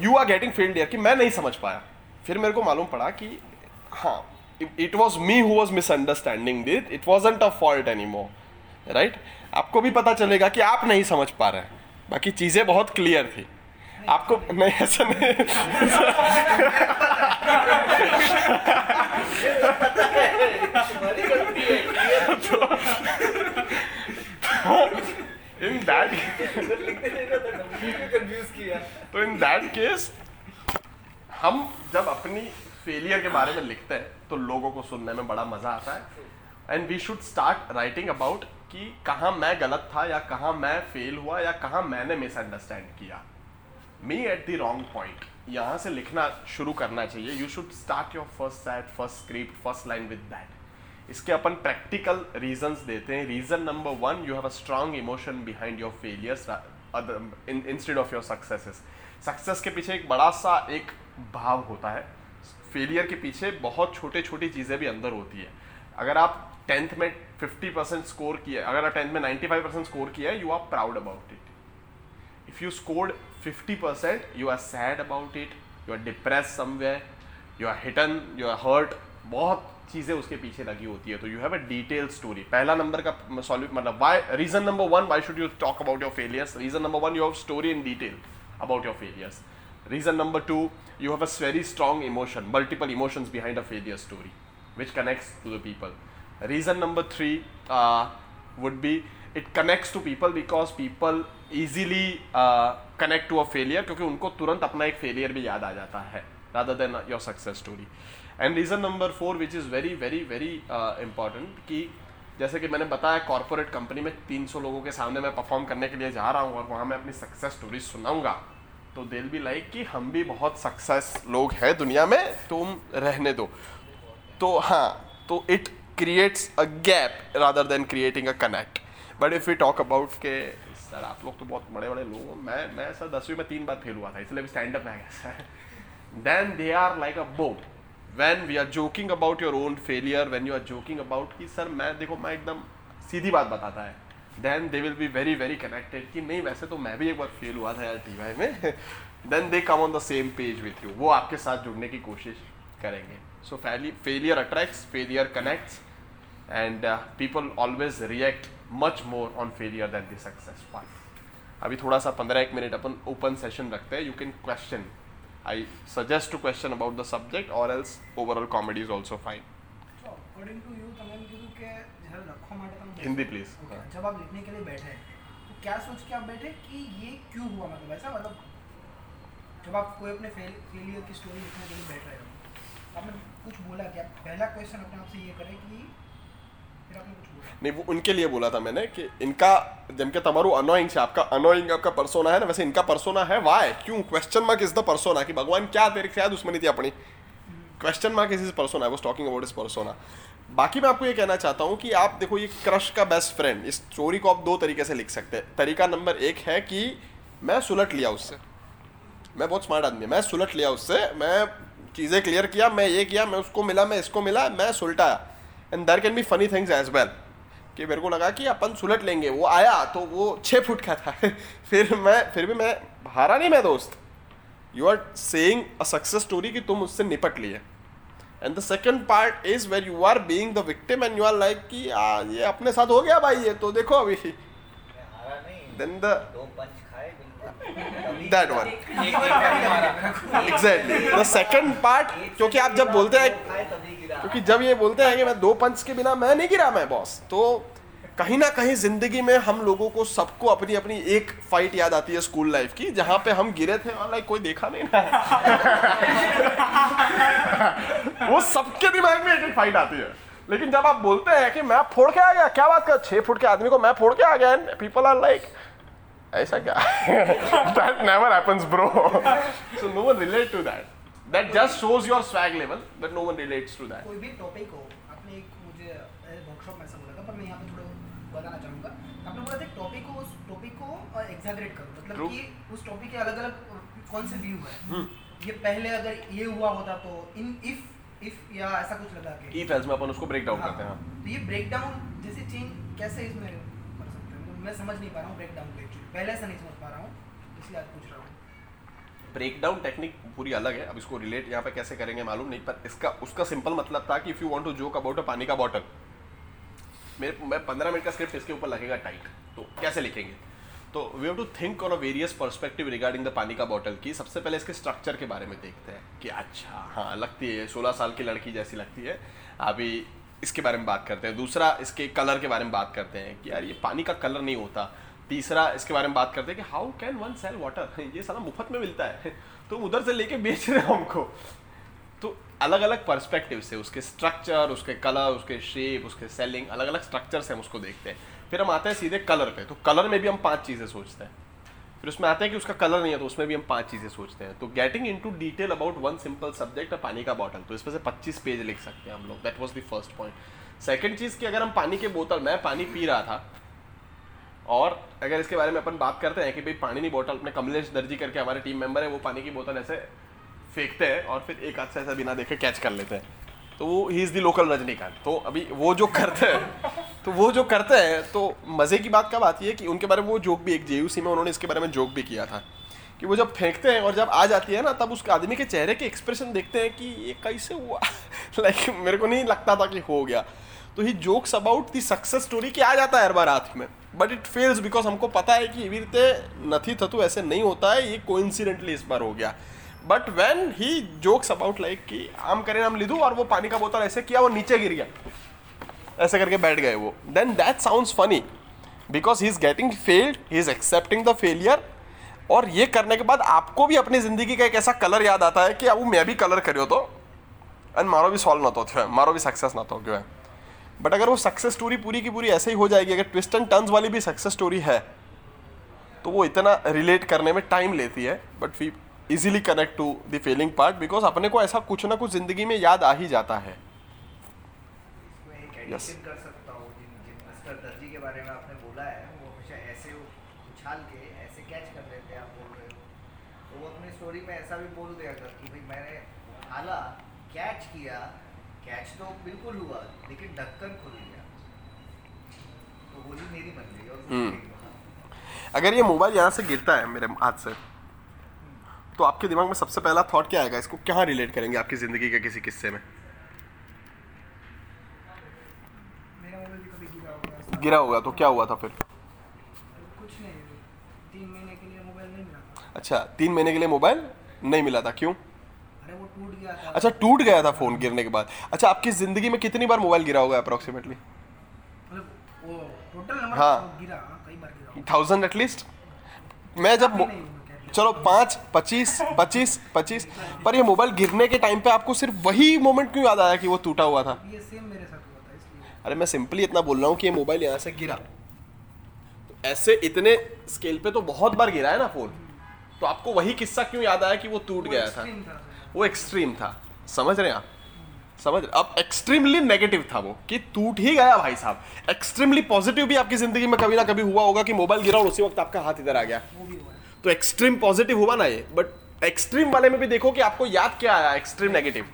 you are getting field year कि मैं नहीं समझ पाया। फिर मेरे को मालूम पड़ा कि हाँ it was me who was misunderstanding that it wasn't a fault any more right आपको भी पता चलेगा कि आप नहीं समझ पा रहे बाकी चीज़ें बहुत क्लियर थी। आपको नहीं, ऐसा नहीं। तो इन दैट केस हम जब अपनी फेलियर के बारे में लिखते हैं तो लोगों को सुनने में बड़ा मज़ा आता है। And we should start writing about कि कहाँ मैं गलत था, या कहाँ मैं फेल हुआ, या कहाँ मैंने मिसअंडरस्टैंड किया। Me at the wrong point यहाँ से लिखना शुरू करना चाहिए। You should start your first set first script first line with that इसके अपन प्रैक्टिकल रीजंस देते हैं। Reason number one you have a strong emotion behind your failures instead of your successes success के पीछे एक बड़ा सा एक भाव होता है। फेलियर के पीछे बहुत छोटे छोटी चीज़ें भी अंदर होती है। अगर आप टेंथ में 50 परसेंट स्कोर किया, अगर आप टेंथ में 95 परसेंट स्कोर किया है you are proud about it if you scored 50% you are sad about it, you are depressed somewhere, you are hidden, you are hurt, बहुत चीज़ें उसके पीछे लगी होती है। तो you have a detail story पहला नंबर का सॉल्व मतलब why reason number one why should you talk about your failures reason number one you have story in detail about your failures reason number two you have a very strong emotion multiple emotions behind a failure story which connects to the people reason number three uh, would be it connects to people because people easily uh, connect to a failure क्योंकि उनको तुरंत अपना एक फेलियर भी याद आ जाता है rather than your success story reason number four which is very very very uh, important कि जैसे कि मैंने बताया कॉर्पोरेट कंपनी में 300 लोगों के सामने मैं परफॉर्म करने के लिए जा रहा हूँ और वहाँ मैं अपनी सक्सेस स्टोरी सुनाऊँगा तो दिल भी लाइक कि हम भी बहुत सक्सेस लोग हैं दुनिया में, तुम रहने दो। तो हाँ तो it creates a gap rather than creating a connect but if we talk about के, सर, आप लोग तो बहुत बड़े बड़े लोग मैं मैं सर, दसवीं में तीन बार फेल हुआ था, इसलिए स्टैंड अप में गया sir. Then they are like a bomb when we are joking about your own failure when you are joking about कि, सर, मैं, देखो, मैं एकदम सीधी बात बताता है। Then they will be very very connected कि नहीं, वैसे तो मैं भी एक बार फेल हुआ था यार टी वाई में। Then they come on the same page with you वो आपके साथ जुड़ने की कोशिश करेंगे। So failure attracts failure connects and people always react much more on failure than the success part अभी थोड़ा सा पंद्रह एक मिनट अपन ओपन सेशन रखते हैं। You can question I suggest to question about the subject और else overall comedy is also fine according to you Tamil Hindi please हाँ। जब आप लिखने के लिए बैठे तो क्या सोच के आप बैठे कि ये क्यों हुआ? मतलब ऐसा मतलब जब आप कोई अपने फेल, फेलियर की स्टोरी लिखने के लिए बैठ रहे हो तो आपने कुछ बोला क्या पहला क्वेश्चन अपने आप से ये करें कि नहीं वो उनके लिए बोला था मैंने कि इनका जम के तमारू अनोइंग से आपका अनोइंग आपका परसोना है ना वैसे इनका परसोना है वाई क्यों? Question mark is the persona कि भगवान क्या तेरे शायद उसमें नहीं थी अपनी। Question mark is is persona I was talking about is persona बाकी मैं आपको ये कहना चाहता हूँ कि आप देखो, ये क्रश का बेस्ट फ्रेंड इस स्टोरी को आप दो तरीके से लिख सकते हैं। तरीका नंबर एक है कि मैं सुलट लिया उससे। मैं बहुत स्मार्ट आदमी मैं सुलट लिया उससे, मैं चीज़ें क्लियर किया, मैं ये किया, मैं उसको मिला, मैं इसको मिला, मैं सुलटाया। And there can be funny things as well कि मेरे को लगा कि अपन सुलट लेंगे। वो आया तो वो छः फुट का था। [laughs] फिर मैं, फिर भी मैं हारा नहीं मैं दोस्त। You are saying a success story कि तुम उससे निपट लिए। And the second part is where you are being the victim and you are like कि आ, ये अपने साथ हो गया भाई ये तो देखो अभी. Then that one exactly the second part क्योंकि आप जब बोलते हैं क्योंकि जब ये बोलते हैं कि मैं दो पंच के बिना मैं नहीं गिरा मैं बॉस तो कहीं ना कहीं ज़िंदगी में हम लोगों को सबको अपनी अपनी एक फाइट याद आती है स्कूल लाइफ की, जहाँ पे हम गिरे थे और लाइक कोई देखा नहीं ना [laughs] वो सबके दिमाग में एक एक फाइट आती है। लेकिन जब आप बोलते हैं कि मैं फोड़ के आ गया, क्या बात कर, छह फुट के आदमी को मैं फोड़ के आ गया पीपल आर लाइक ऐसा क्या? That never happens bro so no one relate to that that just shows your swag level but no one relates to that कोई भी टॉपिक हो आपने एक मुझे वर्कशॉप में ऐसा बोला था पर मैं यहाँ पे थोड़ा बताना चाहूँगा। आपने बोला था टॉपिक को उस टॉपिक को एग्जैगरेट करो। मतलब True. कि उस टॉपिक के अलग अलग कौन से व्यू है? हम्म। ये पहले अगर ये हुआ होता तो इन इफ़ इफ़ या ऐसा कुछ लगा के। इफ़ एल्स में अपन उसको ब्रेक डाउन करते हैं हाँ। तो ये ब्रेक डाउन जैसे चेंज कैसे इसमें कर सकते हैं? मैं समझ नहीं पा रहा हूँ ब्रेक डाउन को पहले ऐसा नहीं समझ पा रहा हूँ इसलिए आज पूछ रहा हूँ। ब्रेक डाउन टेक्निक पूरी अलग है। अब इसको रिलेट यहाँ पे कैसे करेंगे मालूम नहीं पर इसका उसका सिंपल मतलब था कि if you want to joke about a पानी का बॉटल मेरे मैं पंद्रह मिनट का स्क्रिप्ट इसके ऊपर लगेगा टाइट तो कैसे लिखेंगे? तो we have to think on a various perspective regarding the पानी का बॉटल की। सबसे पहले इसके स्ट्रक्चर के बारे में देखते हैं कि अच्छा हाँ लगती है, सोलह साल की लड़की जैसी लगती है। अभी इसके बारे में बात करते हैं। दूसरा, इसके कलर के बारे में बात करते हैं कि यार, ये पानी का कलर नहीं होता। तीसरा, इसके बारे में बात करते हैं कि how can one sell water ये सारा मुफ़्त में मिलता है। [laughs] तुम उधर से लेके बेच रहे हो हमको। तो अलग अलग पर्सपेक्टिव से, उसके स्ट्रक्चर उसके कलर उसके शेप उसके सेलिंग अलग अलग स्ट्रक्चर से हम उसको देखते हैं। फिर हम आते हैं सीधे कलर पे तो कलर में भी हम पाँच चीज़ें सोचते हैं। फिर उसमें आते हैं कि उसका कलर नहीं है तो उसमें भी हम पाँच चीज़ें सोचते हैं। तो getting into detail about one simple subject पानी का बॉटल तो इसमें से पच्चीस पेज लिख सकते हैं हम लोग। That was the first point second चीज़ कि अगर हम पानी के बोतल मैं पानी पी रहा था, और अगर इसके बारे में अपन बात करते हैं कि भाई पानी नहीं बोतल अपने कमलेश दर्जी करके हमारे टीम मेंबर है, वो पानी की बोतल ऐसे फेंकते हैं और फिर एक हाथ से ऐसा बिना देखे कैच कर लेते हैं। तो वो he is the local Rajinikanth तो अभी वो जो करते हैं तो वो जो करते हैं तो मज़े की बात कब आती है कि उनके बारे में वो जोक भी एक जेयूसी में उन्होंने इसके बारे में जोक भी किया था। कि वो जब फेंकते हैं और जब आ जाती है ना, तब उस आदमी के चेहरे के एक्सप्रेशन देखते हैं कि ये कैसे हुआ? [laughs] लाइक मेरे को नहीं लगता था कि हो गया। तो he jokes about the success story कि आ जाता है हर बार हाथ में। बट इट फेल्स बिकॉज़ हमको पता है कि एवी रीते नथी थतु ऐसे नहीं होता है, ये कोइंसिडेंटली इस बार हो गया। But when he jokes about like कि, आम करें नाम लिधु, और वो पानी का बोतल ऐसे किया, वो नीचे गिर गया। ऐसे करके बैठ गए वो। Then that sounds funny because he is getting failed he is accepting the failure और ये करने के बाद आपको भी अपनी ज़िंदगी का एक ऐसा कलर याद आता है कि, अब मैं भी कलर करियो तो। एंड मारो भी सॉल्व ना तो थ्यो मारो भी सक्सेस ना तो क्यों है? बट अगर वो सक्सेस स्टोरी पूरी की पूरी ऐसे ही हो जाएगी, अगर ट्विस्ट एंड टर्न्स वाली भी सक्सेस स्टोरी है तो वो इतना रिलेट करने में टाइम लेती है but we easily connect to the failing part because अपने को ऐसा कुछ ना कुछ ज़िंदगी में याद आ ही जाता है। रहे हो। तो स्टोरी में ऐसा भी बोल दिया कर कि भाई मैंने उछाला कैच किया कैच तो बिल्कुल हुआ लेकिन ढक्कन खुल गया। तो गोली मेरी बन गई और हम्म। अगर ये मोबाइल यहाँ से गिरता है मेरे हाथ से तो आपके दिमाग में सबसे पहला थॉट क्या आएगा? इसको कहाँ रिलेट करेंगे आपकी ज़िंदगी के किसी किस्से में? गिरा होगा तो क्या हुआ था फिर? कुछ नहीं तीन महीने के लिए मोबाइल नहीं मिला था। अच्छा तीन महीने के लिए मोबाइल नहीं मिला था? क्यों? अरे वो टूट गया था। अच्छा टूट गया था फ़ोन गिरने के बाद। अच्छा आपकी ज़िंदगी में कितनी बार मोबाइल गिरा होगा अप्रोक्सीमेटली मतलब हाँ। हाँ, थाउज़ेंड एटलीस्ट मैं जब चलो पाँच पच्चीस पच्चीस पच्चीस। पर ये मोबाइल गिरने के टाइम पे आपको सिर्फ़ वही मोमेंट क्यों याद आया कि वो टूटा हुआ था? ये सेम मेरे साथ हुआ था अरे मैं सिंपली इतना बोल रहा हूँ कि ये मोबाइल यहाँ से गिरा। तो ऐसे इतने स्केल पे तो बहुत बार गिरा है ना फ़ोन तो आपको वही किस्सा क्यों याद आया कि वो टूट गया था। वो एक्सट्रीम था। समझ रहे हैं आप? समझ रहे अब एक्सट्रीमली नेगेटिव था वो कि टूट ही गया भाई साहब। एक्सट्रीमली पॉजिटिव भी आपकी ज़िंदगी में कभी ना कभी हुआ होगा कि मोबाइल गिरा और उसी वक्त आपका हाथ इधर आ गया। वो भी हुआ तो एक्सट्रीम पॉजिटिव हुआ ना ये बट एक्सट्रीम वाले में भी देखो कि आपको याद क्या आया एक्सट्रीम नेगेटिव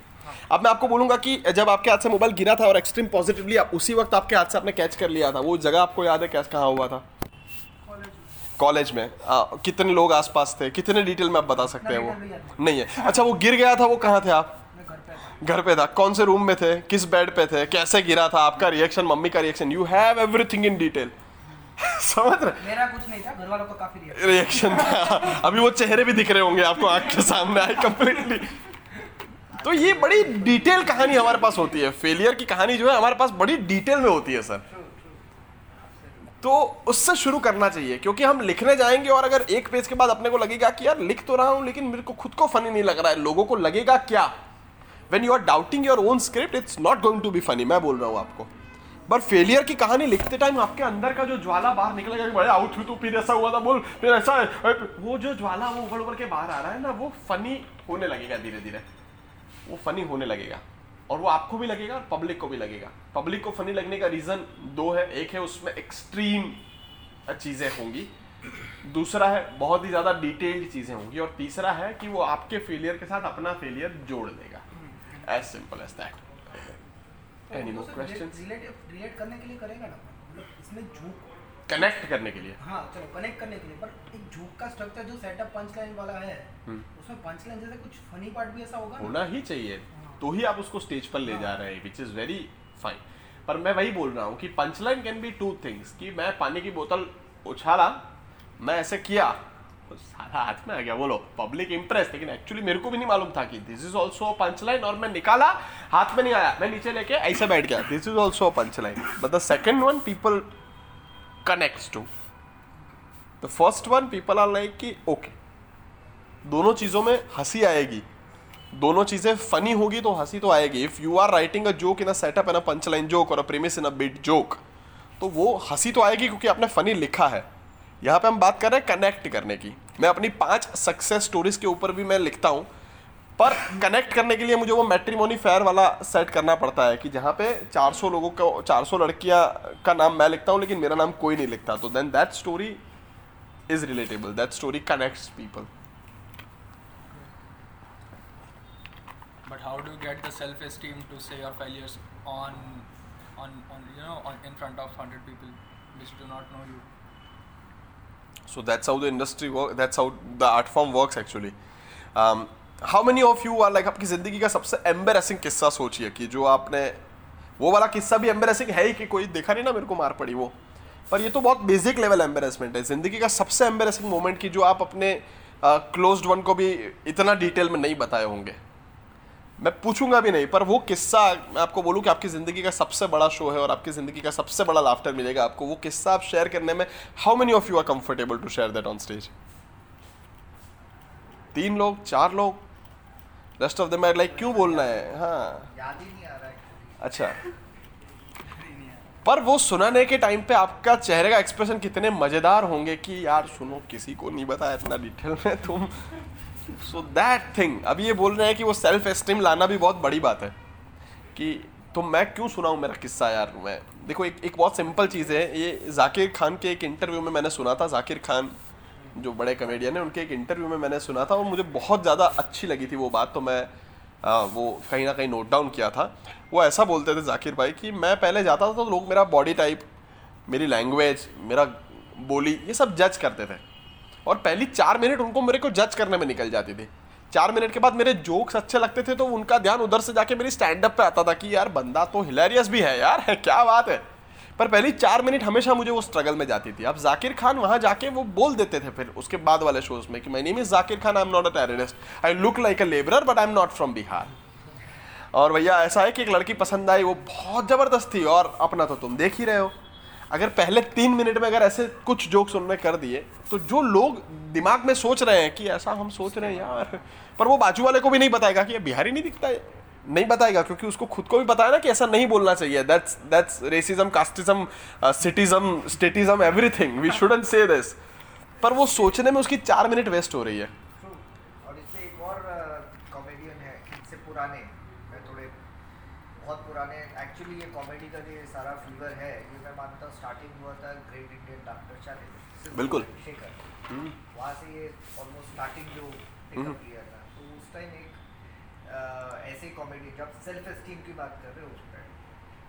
अब मैं आपको बोलूँगा कि जब आपके हाथ से मोबाइल गिरा था और एक्सट्रीम पॉजिटिवली उसी वक्त आपके हाथ से आपने कैच कर लिया था वो जगह आपको याद है कैसे कहाँ हुआ था? कॉलेज में। आ, कितने लोग आसपास थे? कितने डिटेल में आप बता सकते हैं वो? नहीं है। अच्छा वो गिर गया था वो कहाँ थे आप? घर पे था। घर पे था। कौन से रूम में थे? किस बेड पे थे? कैसे गिरा था? आपका रिएक्शन मम्मी का reaction you have everything in detail [laughs] समझ रहे? मेरा कुछ नहीं था घर वालों का काफ़ी रिएक्शन रिएक्शन था। [laughs] अभी वो चेहरे भी दिख रहे होंगे आपको आँख के सामने आए कंप्लीटली [laughs] तो ये बड़ी डिटेल कहानी हमारे पास होती है। फेलियर की कहानी जो है हमारे पास बड़ी डिटेल में होती है सर तो उससे शुरू करना चाहिए क्योंकि हम लिखने जाएँगे और अगर एक पेज के बाद अपने को लगेगा कि यार लिख तो रहा हूँ लेकिन मेरे को खुद को फनी नहीं लग रहा है। लोगों को लगेगा क्या? When you are doubting your own script it's not going to be funny मैं बोल रहा हूँ आपको। पर फेलियर की कहानी लिखते टाइम आपके अंदर का जो ज्वाला बाहर निकलेगा कि बड़े आउट हुई तो फिर ऐसा हुआ था, बोल, फिर ऐसा है वो जो ज्वाला वो उभड़ उभड़ के बाहर आ रहा है ना, वो फनी होने लगेगा धीरे धीरे। वो फनी होने लगेगा। और वो आपको भी लगेगा और पब्लिक को भी लगेगा। पब्लिक को फनी लगने का रीजन दो है। एक है उसमें एक्सट्रीम चीज़ें होंगी। दूसरा है बहुत ही ज़्यादा डिटेल्ड चीज़ें होंगी। और तीसरा है कि वो आपके फेलियर के साथ अपना फेलियर जोड़ देगा। As simple as that any more questions relate relate करने के लिए करेगा ना मतलब इसमें झूठ कनेक्ट करने के लिए? हाँ चलो कनेक्ट करने के लिए पर एक झूठ का स्ट्रक्चर जो सेटअप पंच लाइन वाला है हम्म। उसमें पंच लाइन जैसे कुछ फनी पार्ट भी ऐसा होगा होना ही चाहिए। तो ही आप उसको स्टेज पर ले जा रहे हैं विच इज़ वेरी फाइन पर मैं वही बोल रहा हूँ कि punchline can be two things कि मैं पानी की बोतल उछाला मैं ऐसे किया सारा हाथ में आ गया। बोलो पब्लिक इंप्रेस लेकिन एक्चुअली मेरे को भी नहीं मालूम था कि दिस इज़ ऑल्सो पंचलाइन और मैं निकाला, हाथ में नहीं आया। मैं नीचे लेके ऐसे बैठ गया। This is also punchline but the second one people connects to the first one people are like कि ओके दोनों चीज़ों में हँसी आएगी। दोनों चीज़ें फनी होगी तो हँसी तो आएगी। If you are writing a joke in a setup in a punch line joke और a premise in a bit joke तो वो हँसी तो आएगी क्योंकि आपने फनी लिखा है। यहाँ पे हम बात कर रहे हैं कनेक्ट करने की। मैं अपनी पाँच सक्सेस स्टोरीज के ऊपर भी मैं लिखता हूँ पर कनेक्ट करने के लिए मुझे वो मैट्रीमोनी फेयर वाला सेट करना पड़ता है कि जहाँ पे 400 लोगों को 400 लड़कियाँ का नाम मैं लिखता हूँ लेकिन मेरा नाम कोई नहीं लिखता। तो then that story is relatable that story connects people how do you get the self-esteem to say your failures on, on, on you know, on in front of hundred people which do not know you? So that's how the industry work. That's how the art form works actually. Um, how many of you are like आपकी ज़िंदगी का सबसे एम्बेरसिंग किस्सा सोचिए कि जो आपने वो वाला किस्सा भी एम्बेरसिंग है ही कि कोई देखा नहीं ना मेरे को मार पड़ी वो पर ये तो बहुत बेसिक लेवल एम्बेरसमेंट है ज़िंदगी का सबसे एम्बेरसिंग मोमेंट की जो आप अपने क्लोज्ड वन को भी इतना डिटेल में नहीं बताए होंगे मैं पूछूँगा भी नहीं पर वो किस्सा मैं आपको बोलूँ कि आपकी ज़िंदगी का सबसे बड़ा शो है और आपकी ज़िंदगी का सबसे बड़ा लाफ्टर मिलेगा आपको। वो किस्सा आप शेयर करने में how many of you are comfortable to share that on stage तीन लोग चार लोग? रेस्ट ऑफ़ द लाइक क्यों बोलना है? हाँ। याद ही नहीं आ रहा अच्छा। [laughs] पर वो सुनाने के टाइम पे आपका चेहरे का एक्सप्रेशन कितने मज़ेदार होंगे कि यार सुनो किसी को नहीं बताया इतना डिटेल में तुम सो दैट थिंग अभी ये बोल रहे हैं कि वो सेल्फ एस्टीम लाना भी बहुत बड़ी बात है कि तो मैं क्यों सुनाऊँ मेरा किस्सा यार? मैं देखो एक एक बहुत सिंपल चीज़ है ये जाकिर खान के एक इंटरव्यू में मैंने सुना था जाकिर खान जो बड़े कमेडियन है उनके एक इंटरव्यू में मैंने सुना था और मुझे बहुत ज़्यादा अच्छी लगी थी वो बात तो मैं आ, वो कहीं ना कहीं नोट डाउन किया था। वो ऐसा बोलते थे जाकिर भाई कि मैं पहले जाता था तो लोग मेरा बॉडी टाइप मेरी लैंग्वेज मेरा बोली ये सब जज करते थे। और पहली चार मिनट उनको मेरे को जज करने में निकल जाती थी। चार मिनट के बाद मेरे जोक्स अच्छे लगते थे तो उनका ध्यान उधर से जाके मेरी स्टैंड अप पे आता था कि यार बंदा तो हिलेरियस भी है यार है [laughs] क्या बात है? पर पहली चार मिनट हमेशा मुझे वो स्ट्रगल में जाती थी। अब जाकिर खान वहाँ जाके वो बोल देते थे फिर उसके बाद वाले शोज़ में कि my name is Zakir Khan I am not a terrorist I look like a labourer but I am not from Bihar और भैया ऐसा है कि एक लड़की पसंद आई, वो बहुत ज़बरदस्त थी और अपना तो तुम देख ही रहे हो। अगर पहले तीन मिनट में अगर ऐसे कुछ जोक्स उन्होंने कर दिए तो जो लोग दिमाग में सोच रहे हैं कि ऐसा हम सोच रहे हैं यार, पर वो बाजू वाले को भी नहीं बताएगा कि ये बिहारी नहीं दिखता है। नहीं बताएगा, क्योंकि उसको खुद को भी है ना कि ऐसा नहीं बोलना चाहिए। That's that's racism casteism cityism statism everything we shouldn't say this पर वो सोचने में उसकी चार मिनट वेस्ट हो रही है True. और इसमें एक और कॉमेडियन है इनसे पुराने मैं थोड़े बहुत पुराने एक्चुअली ये कॉमेडी का जो ये सारा फीवर है ये मैं मानता हूँ स्टार्टिंग हुआ था ग्रेट इंडियन डॉक्टर चैनल बिल्कुल। हम्म, वहाँ से ये ऑलमोस्ट स्टार्टिंग जो पिकअप था तो उस टाइम एक ऐसे कॉमेडी जब सेल्फ एस्टीम की बात कर रहे हो उस टाइम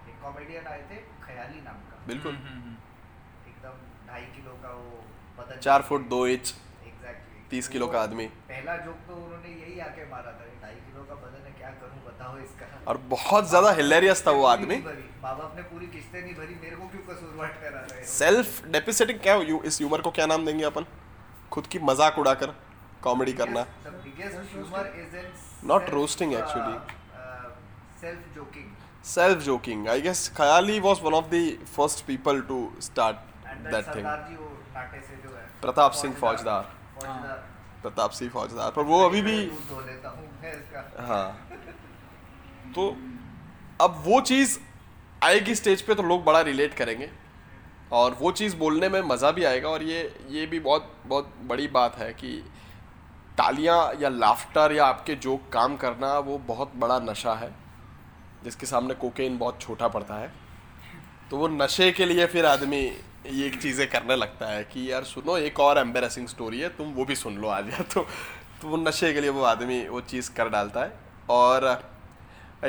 एक कॉमेडियन आए थे खयाली नाम का। बिल्कुल। एकदम ढाई किलो का वो बदन चार फुट दो इंच एग्जैक्टली 30 किलो का आदमी। पहला जोक तो उन्होंने यही आके मारा था ढाई किलो का बदन है क्या करूँ बताओ इसका? और बहुत ज़्यादा हिलेरियस था वो आदमी। बाबा ने पूरी किस्तें नहीं भरी मेरे को क्यों कसूरवार करा रहे हो सेल्फ डेपिसेटिंग क्या यू इस ह्यूमर को क्या नाम देंगे अपन? खुद की मज़ाक उड़ाकर कॉमेडी करना। Not roasting actually self joking I guess Khayali was one of the first people to start that thing Pratap Singh Faujdar Pratap Singh फौजदार पर वो अभी भी हाँ। तो अब वो चीज़ आएगी स्टेज पे तो लोग बड़ा रिलेट करेंगे। और वो चीज़ बोलने में मज़ा भी आएगा और ये ये भी बहुत बहुत बड़ी बात है कि तालियाँ या लाफ्टर या आपके जो काम करना वो बहुत बड़ा नशा है, जिसके सामने कोकेन बहुत छोटा पड़ता है। तो वो नशे के लिए फिर आदमी ये चीज़ें करने लगता है कि यार सुनो, एक और एम्बेरसिंग स्टोरी है, तुम वो भी सुन लो आज, या तो तो वो नशे के लिए वो आदमी वो चीज़ कर डालता है। और,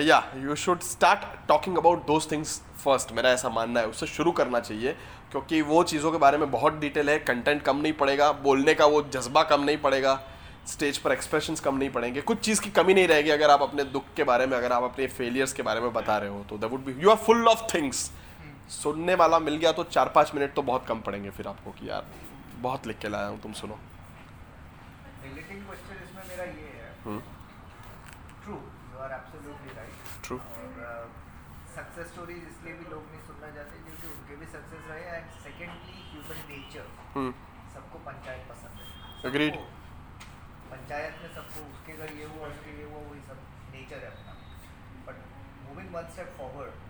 या you should start talking about those things first मेरा ऐसा मानना है, उससे शुरू करना चाहिए। क्योंकि वो चीज़ों के बारे में बहुत डिटेल है कंटेंट कम नहीं पड़ेगा बोलने का वो जज्बा कम नहीं पड़ेगा स्टेज पर एक्सप्रेशंस कम नहीं पड़ेंगे कुछ चीज़ की कमी नहीं रहेगी अगर आप अपने दुख के बारे में अगर आप अपने फेलियर्स के बारे में बता रहे हो तो that would be you are full of things सुनने वाला मिल गया तो चार पाँच मिनट तो बहुत कम पड़ेंगे फिर आपको कि यार बहुत लिख के लाया हूँ तुम सुनो रिलेटिंग क्वेश्चन इसमें मेरा ये है हम्म। True you are absolutely right True. और सक्सेस स्टोरीज इसलिए भी लोग नहीं सुनना चाहते क्योंकि उनके भी सक्सेस रहे and secondly human nature hmm सबको पंचायत पसंद है. सबको, पंचायत में सबको उसके घर ये हुआ उसके ये हुआ वही सब नेचर है अपना but moving one step forward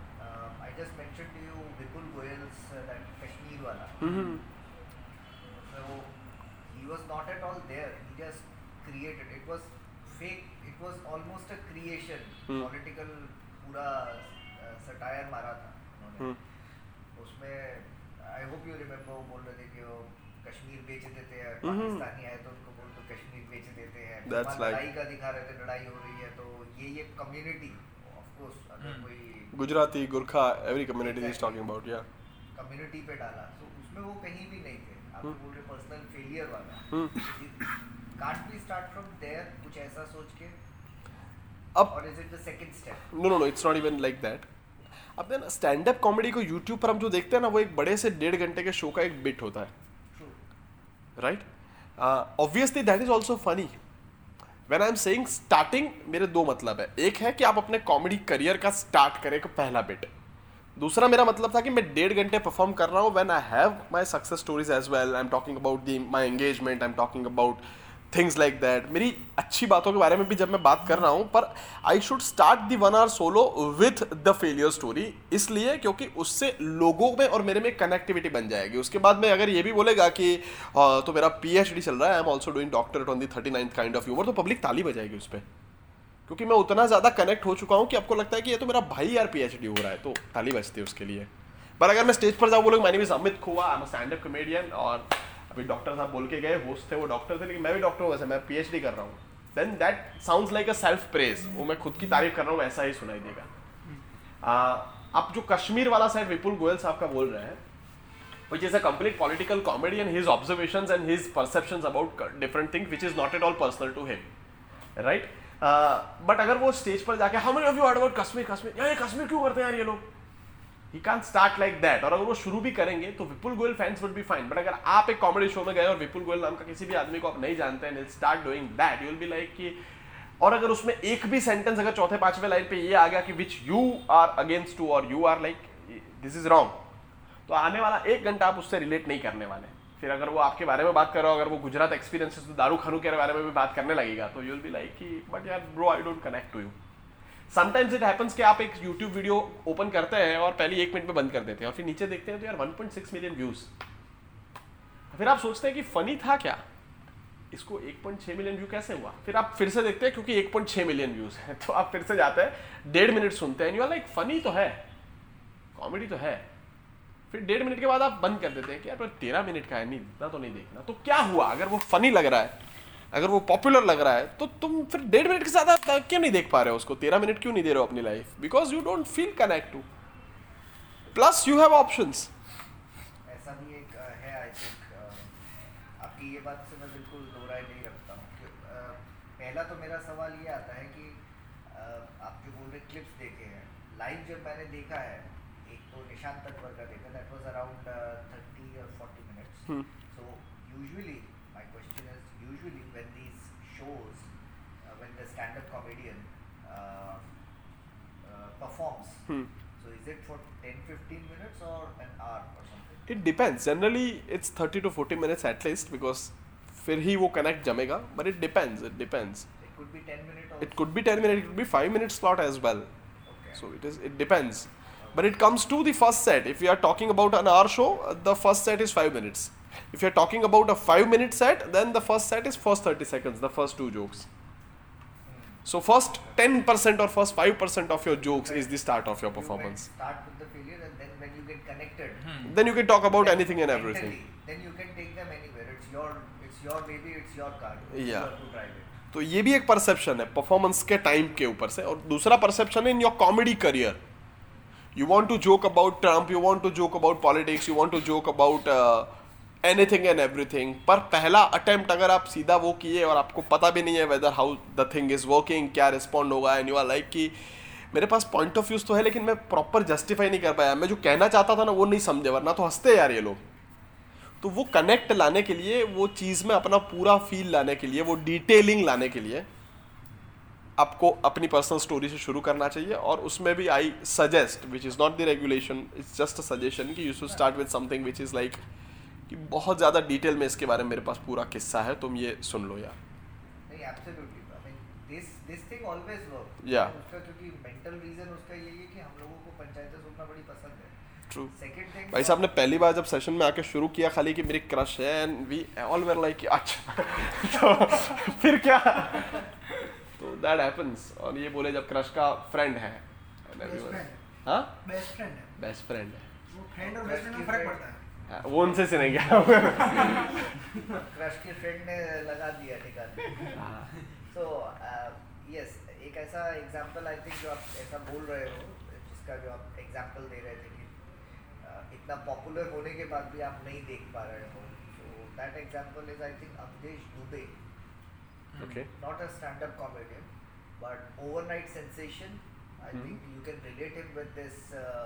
I just mention to you Vipul Goyal's that Kashmir वाला hmm So he was not at all there. He just created. It was fake. It was almost a creation. Hmm. पूरा सटायर मारा था उन्होंने हम्म उसमें आई होप यू रिमेम्बर बोल रहे थे कि वो कश्मीर बेच देते हैं हम्म। पाकिस्तानी आए तो उनको बोल तो कश्मीर बेच देते हैं। वहाँ लड़ाई का दिखा रहे थे लड़ाई हो रही है तो ये ये कम्युनिटी ऑफ़ कोर्स अगर Hmm. कोई Gujarati Gurkha every community is talking about या कम्युनिटी पे डाला। तो उसमें वो कहीं भी नहीं थे। आप हम्म। बोल रहे पर्सनल फेलियर वाला। हम्म। Can't we start from there कुछ ऐसा सोच के? अब और is it the second step no no no it's not even like that अब ना स्टैंड अप कॉमेडी को यूट्यूब पर हम जो देखते हैं ना वो एक बड़े से डेढ़ घंटे के शो का एक बिट होता है। Right obviously that is also funny when I am saying starting मेरे दो मतलब है। एक है कि आप अपने कॉमेडी करियर का स्टार्ट करें का पहला बिट दूसरा मेरा मतलब था कि मैं डेढ़ घंटे परफॉर्म कर रहा हूँ। When I have my success stories as well I am talking about the my engagement I am talking about things like that मेरी अच्छी बातों के बारे में भी जब मैं बात कर रहा हूँ पर I should start the one hour solo with the failure story इसलिए क्योंकि उससे लोगों में और मेरे में कनेक्टिविटी बन जाएगी। उसके बाद में अगर ये भी बोलेगा कि "हाँ, तो मेरा पी चल रहा है I am also doing doctorate on the thirty ninth kind of humour तो पब्लिक ताली बजाएगी उस पर क्योंकि मैं उतना ज़्यादा कनेक्ट हो चुका हूँ कि आपको लगता है कि ये तो मेरा भाई यार पीएचडी हो रहा है तो ताली बजती है उसके लिए। पर अगर मैं स्टेज पर जाऊँ बोलूँ मैंने भी Amit Khua I am stand up comedian और अभी डॉक्टर साहब बोल के गए होस्ट थे, वो डॉक्टर थे, लेकिन मैं भी डॉक्टर हूँ, वैसे मैं पीएचडी कर रहा हूँ। Then that sounds like a self praise वो मैं खुद की तारीफ़ कर रहा हूँ, ऐसा ही सुनाई देगा। आप जो कश्मीर वाला साइड विपुल गोयल साहब का बोल रहे हैं, which is a complete political comedy and his observations and his perceptions about different things, which is not at all personal to him. Right? But अगर वो स्टेज पर जाके, how many of you heard about Kashmir Kashmir यार, ये कश्मीर क्यों करते हैं यार ये लोग? He can start like that और अगर वो शुरू भी करेंगे तो Vipul Goyal fans would be fine but अगर आप एक कॉमेडी शो में गए और विपुल गोयल नाम का किसी भी आदमी को आप नहीं जानते हैं start doing that you will be like कि, और अगर उसमें एक भी सेंटेंस अगर चौथे, पाँचवें लाइन पे ये आ गया कि which you are against to और you are like this is wrong तो आने वाला एक घंटा आप उससे रिलेट नहीं करने वाले फिर अगर वो आपके बारे में बात कर रहा हो, अगर वो गुजरात एक्सपीरियंसेस तो दारू खानू के बारे में भी बात करने लगेगा। तो यूल बी लाइक कि बट यार bro I don't connect to you sometimes it happens कि आप एक यूट्यूब वीडियो ओपन करते हैं और पहले एक मिनट में बंद कर देते हैं और फिर नीचे देखते हैं तो यार 1.6 मिलियन व्यूज़ फिर आप सोचते हैं कि फनी था क्या? इसको 1.6 मिलियन व्यू कैसे हुआ? फिर आप फिर से देखते हैं क्योंकि 1.6 मिलियन व्यूज़ है तो आप फिर से जाते हैं, डेढ़ मिनट सुनते हैं यू लाइक फनी तो है कॉमेडी तो है। फिर डेढ़ मिनट के बाद आप बंद कर देते हैं कि यार पर तेरह मिनट का है, नहीं, इतना तो नहीं देखना। तो क्या हुआ? अगर वो फनी लग रहा है अगर वो पॉपुलर लग रहा है तो तुम फिर डेढ़ मिनट के साथ क्यों नहीं देख पा रहे हो उसको? तेरह मिनट क्यों नहीं दे रहे हो अपनी life because you don't feel connect to plus you have हूँ। पहला तो मेरा सवाल ये आता है कि आप जो बोल रहे क्लिप्स देखे हैं। लाइव जब मैंने देखा है, एक तो निशांत तत्वर का देखा दैट वाज अराउंड थर्टी और forty minutes Hmm. So usually my question is usually when these shows when the stand up comedian performs Hmm. so is it for 10 15 minutes or an hour or something it depends generally it's thirty to forty minutes at least because फिर ही वो connect जमेगा but it depends it depends It could be 10 minutes also. it could be 10 minutes it could be 5 minute slot as well Okay. so it is it depends but it comes to the first set if we are talking about an hour show uh, the first set is 5 minutes if you're talking about a 5 minute set then the first set is first 30 seconds the first two jokes so first 10% or first 5% of your jokes right. is the start of your You performance might start with the failure and then when you get connected. Hmm. then you can talk about then anything and everything mentally, Then you can take them anywhere. It's your, it's your baby, it's your car. Yeah. You have to drive it. तो ये भी एक परसेप्शन है परफॉर्मेंस के टाइम के ऊपर से और दूसरा परसेप्शन है in your comedy career you want to joke about Trump you want to joke about politics you want to joke about anything and everything पर पहला अटेम्प्ट अगर आप सीधा वो किए और आपको पता भी नहीं है whether how the thing is working क्या रिस्पॉन्ड होगा एंड यू आर लाइक कि मेरे पास पॉइंट ऑफ़ व्यूज़ तो है, लेकिन मैं प्रॉपर जस्टिफाई नहीं कर पाया। मैं जो कहना चाहता था ना, वो नहीं समझे, वरना तो हँसते यार ये लोग। तो वो कनेक्ट लाने के लिए, वो चीज़ में अपना पूरा फील लाने के लिए, वो डिटेलिंग लाने के लिए आपको अपनी पर्सनल स्टोरी से शुरू करना चाहिए और उसमें भी I suggest which is not the regulation it's just a suggestion कि you should start with something which is like कि बहुत ज़्यादा डिटेल में इसके बारे में मेरे पास पूरा किस्सा है तुम ये सुन लो यार नहीं absolutely. I mean, this this thing always works. Yeah. उसका क्योंकि mental reason उसका यही है कि हम लोगों को पंचायतें सुनना बड़ी पसंद है. ट्रू भाई साहब ने पहली बार जब सेशन में आके शुरू किया खाली कि मेरी क्रश है and we all were like अच्छा [laughs] तो फिर क्या तो दैट हैपेंस और ये बोले जब क्रश का फ्रेंड है. हाँ बेस्ट फ्रेंड है बेस्ट फ्रेंड है वो फ्रेंड और बेस्ट फ्रेंड में फ़र्क पड़ता है हाँ, वो उनसे से नहीं गया क्रश के फ्रेंड ने लगा दिया ठिकाने. हाँ। Uh, एक ऐसा एग्जांपल आई थिंक जो आप ऐसा बोल रहे हो जिसका जो आप एग्जांपल दे रहे थे कि इतना पॉपुलर होने के बाद भी आप नहीं देख पा रहे हो so that example is I think Awadhesh Dubey Okay. not a stand-up comedian but overnight sensation i think you can relate him with this uh,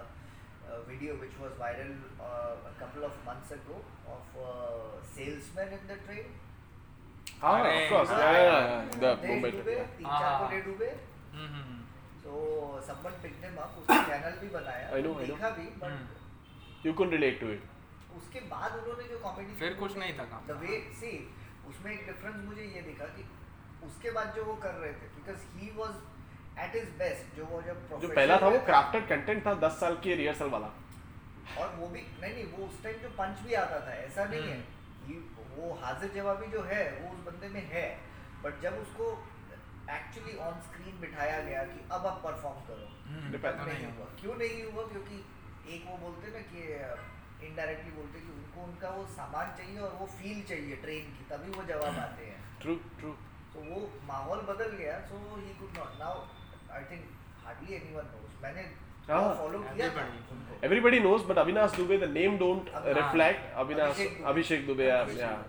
uh, video which was viral uh, a couple of months ago of a salesman in the train हाँ अरे, of course हाँ, yeah, yeah, yeah. The डूबे trip. तीन चार को हाँ। ले hmm, so someone picked him up उसका चैनल भी बनाया I know, I know. देखा भी but hmm. You couldn't relate to it. उसके बाद उन्होंने जो कॉमेडी फिर कुछ नहीं था काम। द वे सी उसमें एक डिफरेंस मुझे ये दिखा कि उसके बाद जो वो कर रहे थे because he was at his best जो वो जब जो पहला था वो क्राफ्टेड कंटेंट था दस साल की रिहर्सल वाला। और वो भी नहीं नहीं वो उस टाइम जो पंच भी आता था ऐसा नहीं है हम्म। ये वो हाजिर जवाबी जो है वो उस बंदे में है। बट जब उसको एक्चुअली ऑन स्क्रीन बिठाया गया कि अब आप परफॉर्म करो हम्म, तब तो नहीं नहीं हुआ। क्यों नहीं हुआ? क्योंकि एक वो बोलते ना कि इनडायरेक्टली बोलते कि उनको उनका वो सामान चाहिए और वो फील चाहिए ट्रेन की तभी वो जवाब आते हैं। ट्रू ट्रू तो वो माहौल बदल गया so he could not now I think hardly anyone knows मैंने हाँ, किया था everybody. उनको Everybody knows, but Avinash Dubey, the name don't uh, reflect. Avinash, Abhishek Dubey. Abhishek Dubey, yeah, yeah.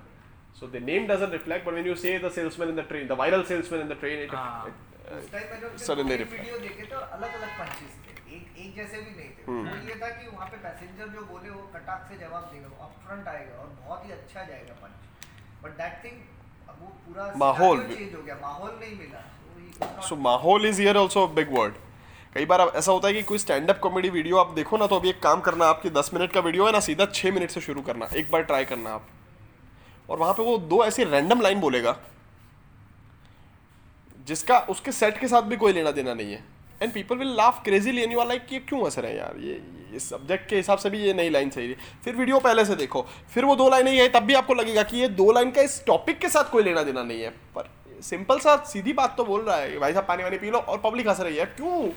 So the name doesn't reflect, but when you say the salesman in the train, the viral salesman in the train, it, हाँ. it, उस टाइम मैंने उनके. वीडियो देखे और अलग अलग पंचेस थे एक एक जैसे भी नहीं थे हम्म। वो ये था कि वहाँ पे पैसेंजर जो बोले वो कटाक से जवाब देगा वो अपफ्रंट आएगा और बहुत ही अच्छा जाएगा पंच बट दैट थिंग वो पूरा माहौल चेंज हो गया माहौल नहीं मिला Mahol is here also a big word. कई बार ऐसा होता है कि कोई स्टैंड अप कॉमेडी वीडियो आप देखो ना तो अभी एक काम करना, आपकी दस मिनट का वीडियो है ना, सीधा छः मिनट से शुरू करना, एक बार ट्राई करना आप। और वहाँ पे वो दो ऐसी रैंडम लाइन बोलेगा, जिसका उसके सेट के साथ भी कोई लेना देना नहीं है। And people will laugh crazily and you are like ये क्यों हंस रहे हैं यार? ये इस सब्जेक्ट के हिसाब से भी ये नई लाइन सही है। फिर वीडियो पहले से देखो, फिर वो दो लाइन ये है तब भी आपको लगेगा कि ये दो लाइन का इस टॉपिक के साथ कोई लेना देना नहीं है। पर सिंपल सा, सीधी बात तो बोल रहा है, भाई साहब पानी वानी पी लो और पब्लिक हंस रही है। क्यों?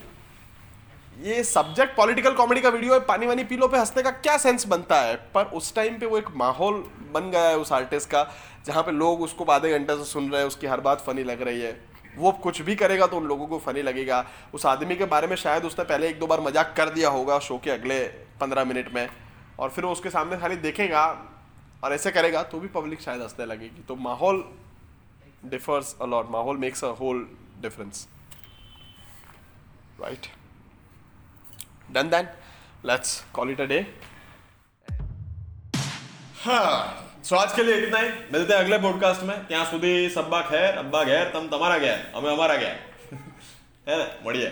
ये सब्जेक्ट पॉलिटिकल कॉमेडी का वीडियो है, पानी वानी पी लो पे हंसने का क्या सेंस बनता है? पर उस टाइम पे वो एक माहौल बन गया है उस आर्टिस्ट का, जहाँ पे लोग उसको आधे घंटे से सुन रहे हैं, उसकी हर बात फनी लग रही है। वो कुछ भी करेगा तो उन लोगों को फनी लगेगा। उस आदमी के बारे में शायद उसने पहले एक दो बार मज़ाक कर दिया होगा शो के अगले पंद्रह मिनट में। और फिर वो उसके सामने खाली देखेगा और ऐसे करेगा तो भी पब्लिक शायद हंसने लगेगी। तो माहौल डिफर्स अलॉट माहौल makes a whole difference right done then let's call it a day हाँ सो आज के लिए इतना ही मिलते हैं अगले पॉडकास्ट में ત્યાં સુધી સબ્બા ખેર અબ્બા ઘેર તમ તમારા ઘેર અમે અમારા ઘેર હે ને મળીએ